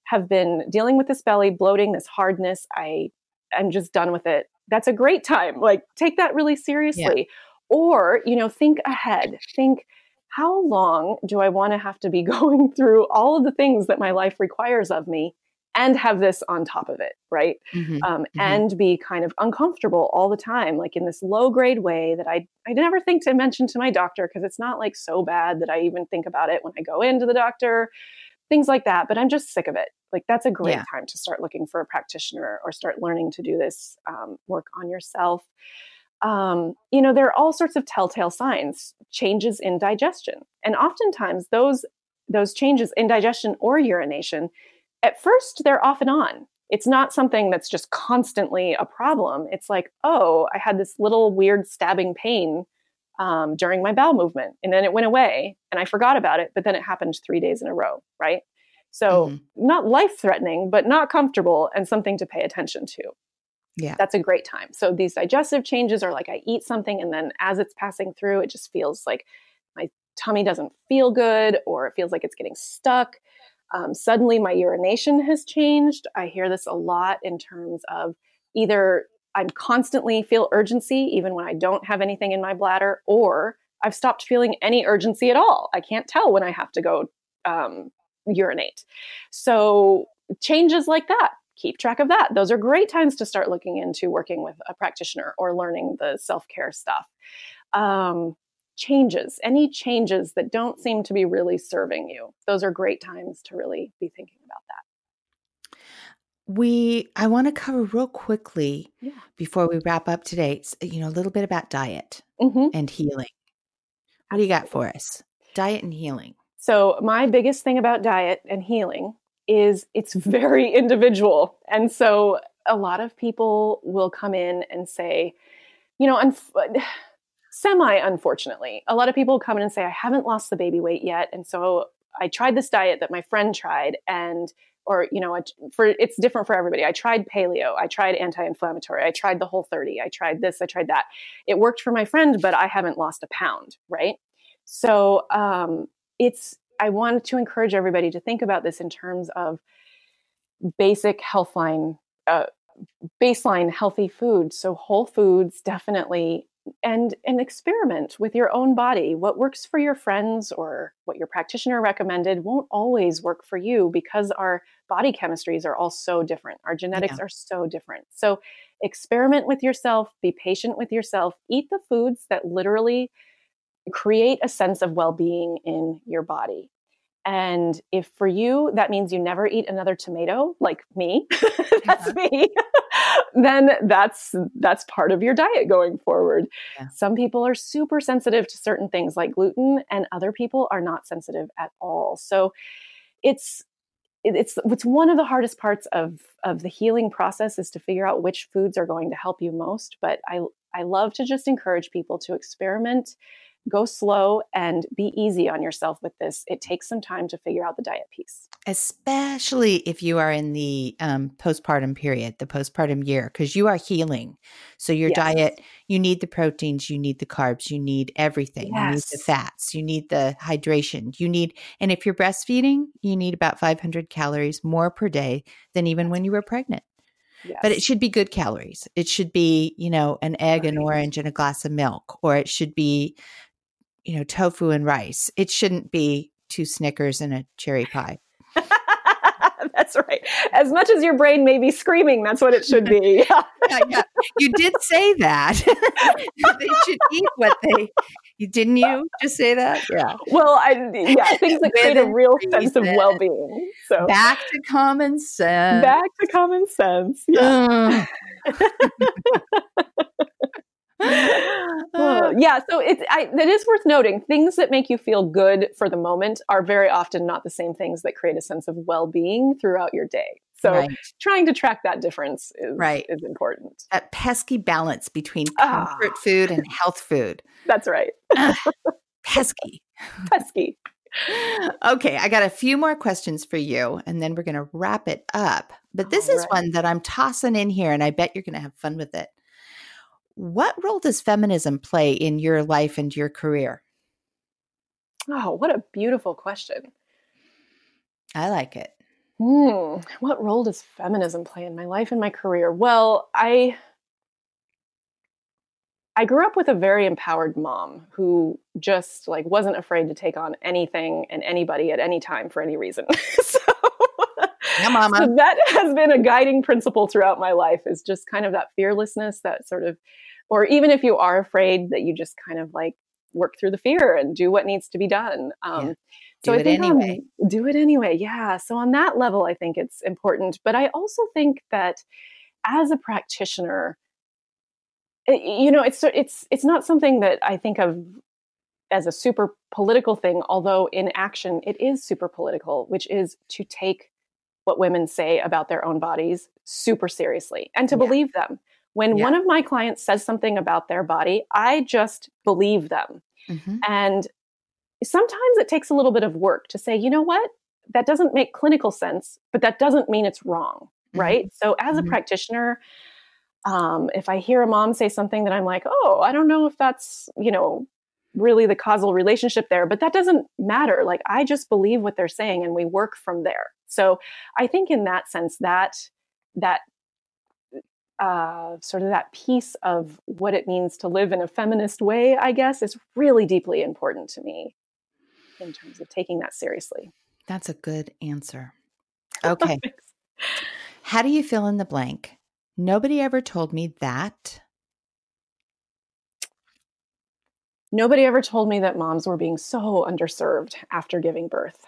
have been dealing with this belly bloating, this hardness. I I'm just done with it. That's a great time. Like take that really seriously. Or, you know, think ahead. Think how long do I want to have to be going through all of the things that my life requires of me and have this on top of it, right? Mhm. um, and be kind of uncomfortable all the time, like in this low grade way that I I never think to mention to my doctor because it's not like so bad that I even think about it when I go into the doctor, things like that. But I'm just sick of it. Like that's a great Yeah. time to start looking for a practitioner or start learning to do this um, work on yourself. Um, you know, there are all sorts of telltale signs, changes in digestion, and oftentimes those those changes in digestion or urination at first they're off and on. It's not something that's just constantly a problem. It's like, oh, I had this little weird stabbing pain um, during my bowel movement, and then it went away, and I forgot about it. But then it happened three days in a row, right? So Mhm. not life threatening, but not comfortable, and something to pay attention to. Yeah. That's a great time. So these digestive changes are like I eat something, and then as it's passing through, it just feels like my tummy doesn't feel good, or it feels like it's getting stuck. Um, suddenly, my urination has changed. I hear this a lot in terms of either I'm constantly feel urgency even when I don't have anything in my bladder, or I've stopped feeling any urgency at all. I can't tell when I have to go um, urinate. So changes like that. Keep track of that. Those are great times to start looking into working with a practitioner or learning the self care stuff. Um, changes, any changes that don't seem to be really serving you, those are great times to really be thinking about that. We, I want to cover real quickly Yeah. before we wrap up today, you know, a little bit about diet hmm and healing. What do you got for us? Diet and healing. So, my biggest thing about diet and healing is it's very individual. And so, a lot of people will come in and say, you know, unf- semi unfortunately, a lot of people come in and say, I haven't lost the baby weight yet. And so I tried this diet that my friend tried and or you know for it's different for everybody. I tried paleo i tried anti-inflammatory i tried the whole 30 i tried this i tried that. It worked for my friend but i haven't lost a pound right? So um, it's i wanted to encourage everybody to think about this in terms of basic healthline uh, baseline healthy food. So whole foods definitely and and experiment with your own body. What works for your friends or what your practitioner recommended won't always work for you because our body chemistries are all so different. Our genetics yeah. are so different. So experiment with yourself be patient with yourself eat the foods that literally create a sense of well-being in your body. And if for you that means you never eat another tomato, like me, that's me, then that's that's part of your diet going forward. Yeah. Some people are super sensitive to certain things like gluten and other people are not sensitive at all. So it's it's it's one of the hardest parts of of the healing process is to figure out which foods are going to help you most, but I I love to just encourage people to experiment go slow and be easy on yourself with this. It takes some time to figure out the diet piece. Especially if you are in the um, postpartum period, the postpartum year, because you are healing. So your yes. diet, you need the proteins, you need the carbs, you need everything. Yes. You need the fats, you need the hydration, you need, and if you're breastfeeding, you need about 500 calories more per day than even when you were pregnant. Yes. But it should be good calories. It should be, you know, an egg, an orange, and a glass of milk, or it should be you know, tofu and rice. It shouldn't be two Snickers and a cherry pie. that's right. As much as your brain may be screaming, that's what it should be. yeah, yeah. You did say that. they should eat what they. You didn't you just say that? Yeah. Well, I yeah, things that create a real sense of well-being. So back to common sense. Back to common sense. Yeah. Uh, yeah, so it's I, it is worth noting things that make you feel good for the moment are very often not the same things that create a sense of well-being throughout your day. So right. trying to track that difference is right. is important. That pesky balance between ah. comfort ah. food and health food. That's right. pesky. Pesky. Okay, I got a few more questions for you and then we're going to wrap it up. But this is one that I'm tossing in here and I bet you're going to have fun with it. What role does feminism play in your life and your career? Oh, what a beautiful question. I like it. Hmm. What role does feminism play in my life and my career? Well, I I grew up with a very empowered mom who just like wasn't afraid to take on anything and anybody at any time for any reason. so, yeah, mama. so that has been a guiding principle throughout my life is just kind of that fearlessness, that sort of or even if you are afraid that you just kind of like work through the fear and do what needs to be done. Um, yeah. Do so it anyway. do it anyway. Yeah. So on that level, I think it's important. But I also think that as a practitioner, it, you know, it's it's it's not something that I think of as a super political thing. Although in action, it is super political, which is to take what women say about their own bodies super seriously and to yeah. believe them. When yeah. one of my clients says something about their body, I just believe them. Mm-hmm. And sometimes it takes a little bit of work to say, you know what? That doesn't make clinical sense, but that doesn't mean it's wrong. Mm-hmm. Right. So, as mm-hmm. a practitioner, um, if I hear a mom say something that I'm like, oh, I don't know if that's, you know, really the causal relationship there, but that doesn't matter. Like, I just believe what they're saying and we work from there. So, I think in that sense, that that uh, sort of that piece of what it means to live in a feminist way, I guess, is really deeply important to me in terms of taking that seriously. That's a good answer. Okay. How do you fill in the blank? Nobody ever told me that. Nobody ever told me that moms were being so underserved after giving birth.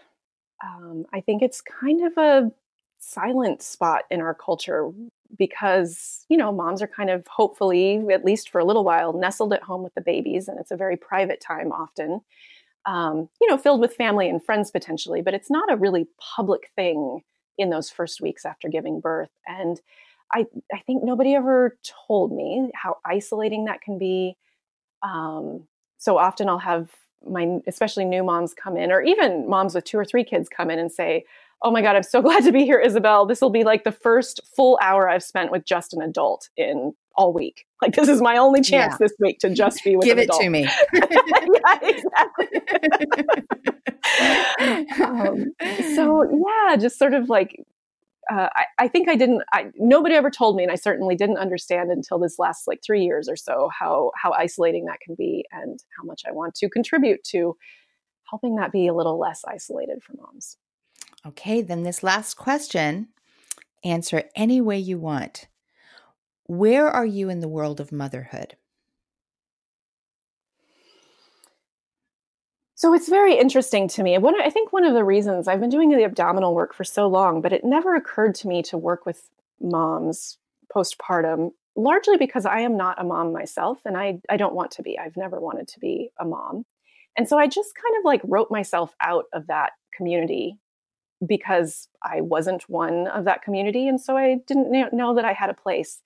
Um, I think it's kind of a silent spot in our culture because you know moms are kind of hopefully at least for a little while nestled at home with the babies and it's a very private time often um, you know filled with family and friends potentially but it's not a really public thing in those first weeks after giving birth and I, I think nobody ever told me how isolating that can be. Um, so often I'll have my, especially new moms come in, or even moms with two or three kids come in and say, Oh my God, I'm so glad to be here, Isabel. This will be like the first full hour I've spent with just an adult in all week. Like this is my only chance yeah. this week to just be with Give it adult. to me. yeah, exactly. um, so yeah, just sort of like uh, I, I, think I didn't. I, nobody ever told me, and I certainly didn't understand until this last like three years or so how how isolating that can be, and how much I want to contribute to helping that be a little less isolated for moms. Okay, then this last question, answer any way you want. Where are you in the world of motherhood? So it's very interesting to me. One, I think one of the reasons I've been doing the abdominal work for so long, but it never occurred to me to work with moms postpartum, largely because I am not a mom myself and I, I don't want to be. I've never wanted to be a mom. And so I just kind of like wrote myself out of that community because I wasn't one of that community. And so I didn't know that I had a place.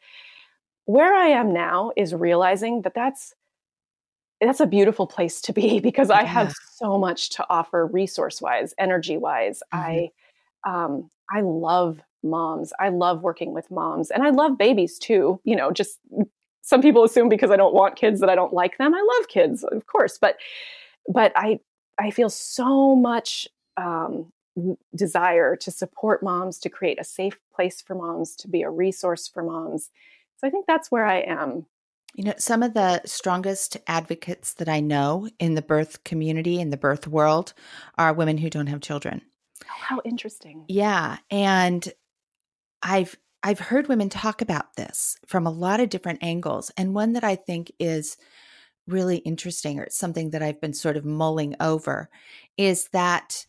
Where I am now is realizing that that's that's a beautiful place to be because I have so much to offer resource wise, energy wise. Mm-hmm. I um, I love moms. I love working with moms and I love babies too. You know, just some people assume because I don't want kids that I don't like them. I love kids, of course, but but I I feel so much um, desire to support moms, to create a safe place for moms, to be a resource for moms. So I think that's where I am you know, some of the strongest advocates that I know in the birth community, in the birth world, are women who don't have children. Oh, how interesting. Yeah. And I've I've heard women talk about this from a lot of different angles. And one that I think is really interesting, or it's something that I've been sort of mulling over, is that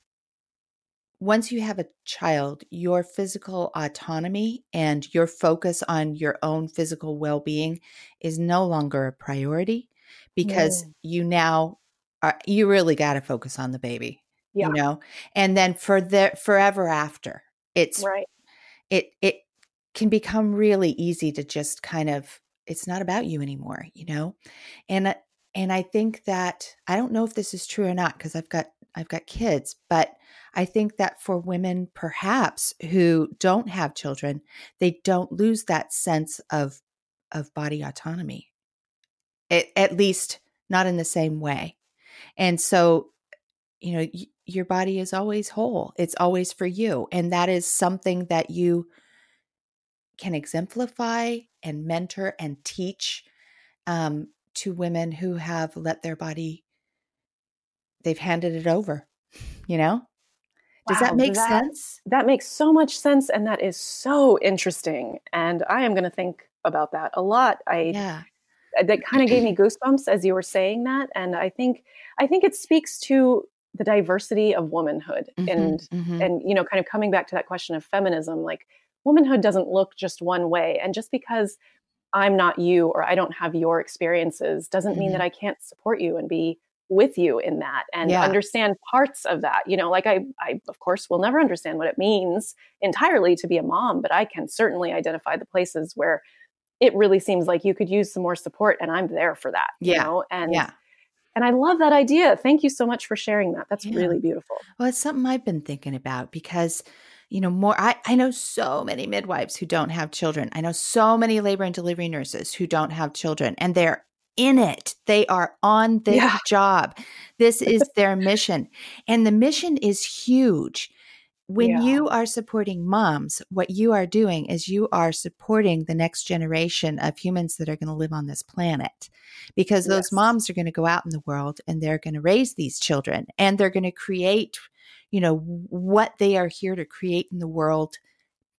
once you have a child, your physical autonomy and your focus on your own physical well being is no longer a priority because you now are, you really got to focus on the baby, yeah. you know? And then for the forever after, it's right. It, it can become really easy to just kind of, it's not about you anymore, you know? And, and I think that, I don't know if this is true or not because I've got, I've got kids, but I think that for women, perhaps who don't have children, they don't lose that sense of of body autonomy. It, at least not in the same way. And so, you know, y- your body is always whole. It's always for you, and that is something that you can exemplify and mentor and teach um, to women who have let their body they've handed it over you know does wow, that make that, sense? That makes so much sense. And that is so interesting. And I am going to think about that a lot. I, yeah. That kind of gave me goosebumps as you were saying that. And I think, I think it speaks to the diversity of womanhood mm-hmm, and, mm-hmm. and, you know, kind of coming back to that question of feminism, like womanhood doesn't look just one way. And just because I'm not you or I don't have your experiences doesn't mm-hmm. mean that I can't support you and be with you in that and yeah. understand parts of that you know like I, I of course will never understand what it means entirely to be a mom but i can certainly identify the places where it really seems like you could use some more support and i'm there for that yeah. you know and yeah and i love that idea thank you so much for sharing that that's yeah. really beautiful well it's something i've been thinking about because you know more I, I know so many midwives who don't have children i know so many labor and delivery nurses who don't have children and they're in it. They are on this yeah. job. This is their mission. And the mission is huge. When yeah. you are supporting moms, what you are doing is you are supporting the next generation of humans that are going to live on this planet. Because those yes. moms are going to go out in the world and they're going to raise these children and they're going to create, you know, what they are here to create in the world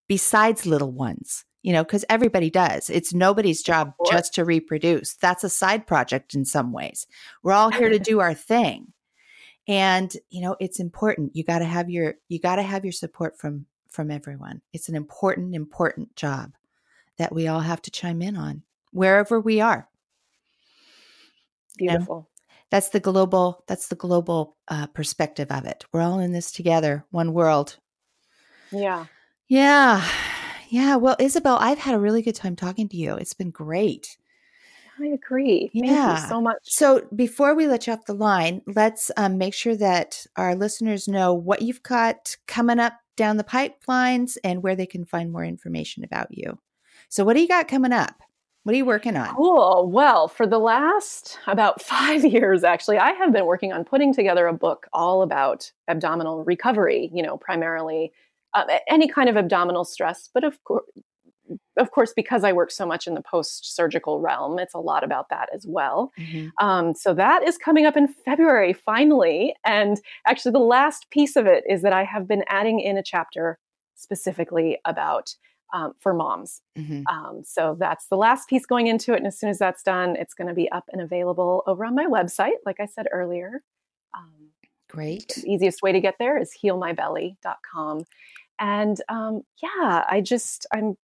besides little ones you know, because everybody does. It's nobody's job just to reproduce. That's a side project in some ways. We're all here to do our thing. And, you know, it's important. You got to have your you got to have your support from from everyone. It's an important important job that we all have to chime in on wherever we are. Beautiful. that's the global that's the global uh, perspective of it. We're all in this together, one world. Yeah. Yeah. Yeah. Well, Isabel, I've had a really good time talking to you. It's been great. I agree. Thank Yeah. you so much. So before we let you off the line, let's um, make sure that our listeners know what you've got coming up down the pipelines and where they can find more information about you. So, what do you got coming up? What are you working on? Cool. Well, for the last about five years, actually, I have been working on putting together a book all about abdominal recovery, you know, primarily uh, any kind of abdominal stress, but of course, of course, because I work so much in the post surgical realm, it's a lot about that as well. Mhm. Um, so that is coming up in February, finally. And actually, the last piece of it is that I have been adding in a chapter specifically about um, for moms. Mhm. Um, so that's the last piece going into it. And as soon as that's done, it's going to be up and available over on my website, like I said earlier. Um, Great. the easiest way to get there is healmybelly.com. And um, yeah, I just, I'm,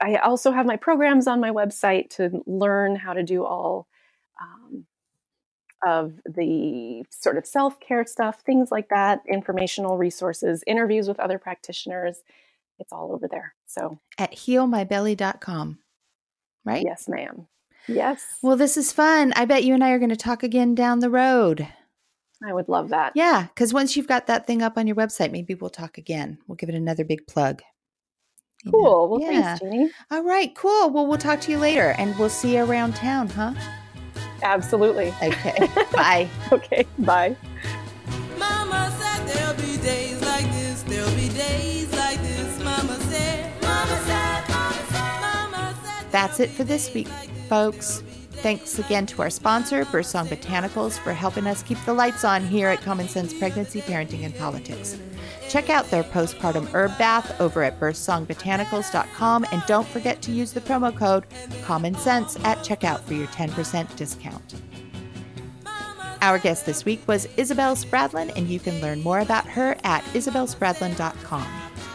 I also have my programs on my website to learn how to do all um, of the sort of self care stuff, things like that, informational resources, interviews with other practitioners. It's all over there. So, At healmybelly.com. Right? yes, ma'am. Yes. Well, this is fun. I bet you and I are going to talk again down the road. I would love that. Yeah, because once you've got that thing up on your website, maybe we'll talk again. We'll give it another big plug. You know? Cool. Well, Yeah. thanks, Jeannie. All right, cool. Well, we'll talk to you later and we'll see you around town, huh? Absolutely. Okay. Bye. Okay. Bye. Mama said there'll be days like this, there'll be days like this. Mama said, Mama said, Mama said, Mama said. That's it for this week, folks. Thanks again to our sponsor, Birthsong Botanicals, for helping us keep the lights on here at Common Sense Pregnancy, Parenting, and Politics. Check out their postpartum herb bath over at birthsongbotanicals.com and don't forget to use the promo code Common Sense at checkout for your 10% discount. Our guest this week was Isabel Spradlin, and you can learn more about her at isabelspradlin.com.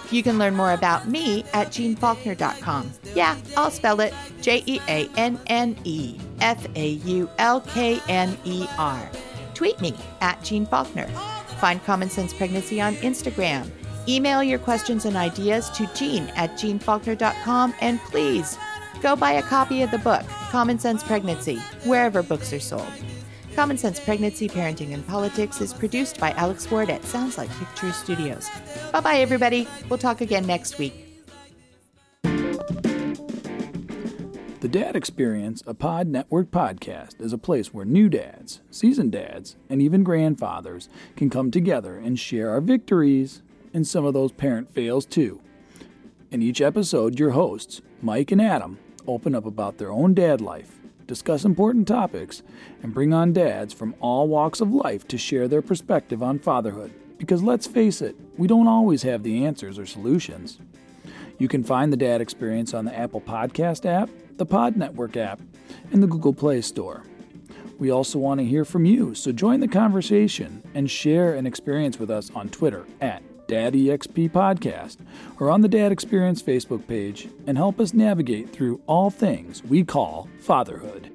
You can learn more about me at jeannefaulkner.com. Yeah, I'll spell it J E A N N E F A U L K N E R. Tweet me at Jeanne Faulkner. Find Common Sense Pregnancy on Instagram. Email your questions and ideas to jeanne at jeannefaulkner.com. And please go buy a copy of the book, Common Sense Pregnancy, wherever books are sold. Common Sense Pregnancy, Parenting, and Politics is produced by Alex Ward at Sounds Like Pictures Studios. Bye bye, everybody. We'll talk again next week. The Dad Experience, a Pod Network podcast, is a place where new dads, seasoned dads, and even grandfathers can come together and share our victories and some of those parent fails too. In each episode, your hosts, Mike and Adam, open up about their own dad life, discuss important topics, and bring on dads from all walks of life to share their perspective on fatherhood. Because let's face it, we don't always have the answers or solutions. You can find the Dad Experience on the Apple Podcast app, the Pod Network app, and the Google Play Store. We also want to hear from you, so join the conversation and share an experience with us on Twitter at DadEXP Podcast or on the Dad Experience Facebook page and help us navigate through all things we call fatherhood.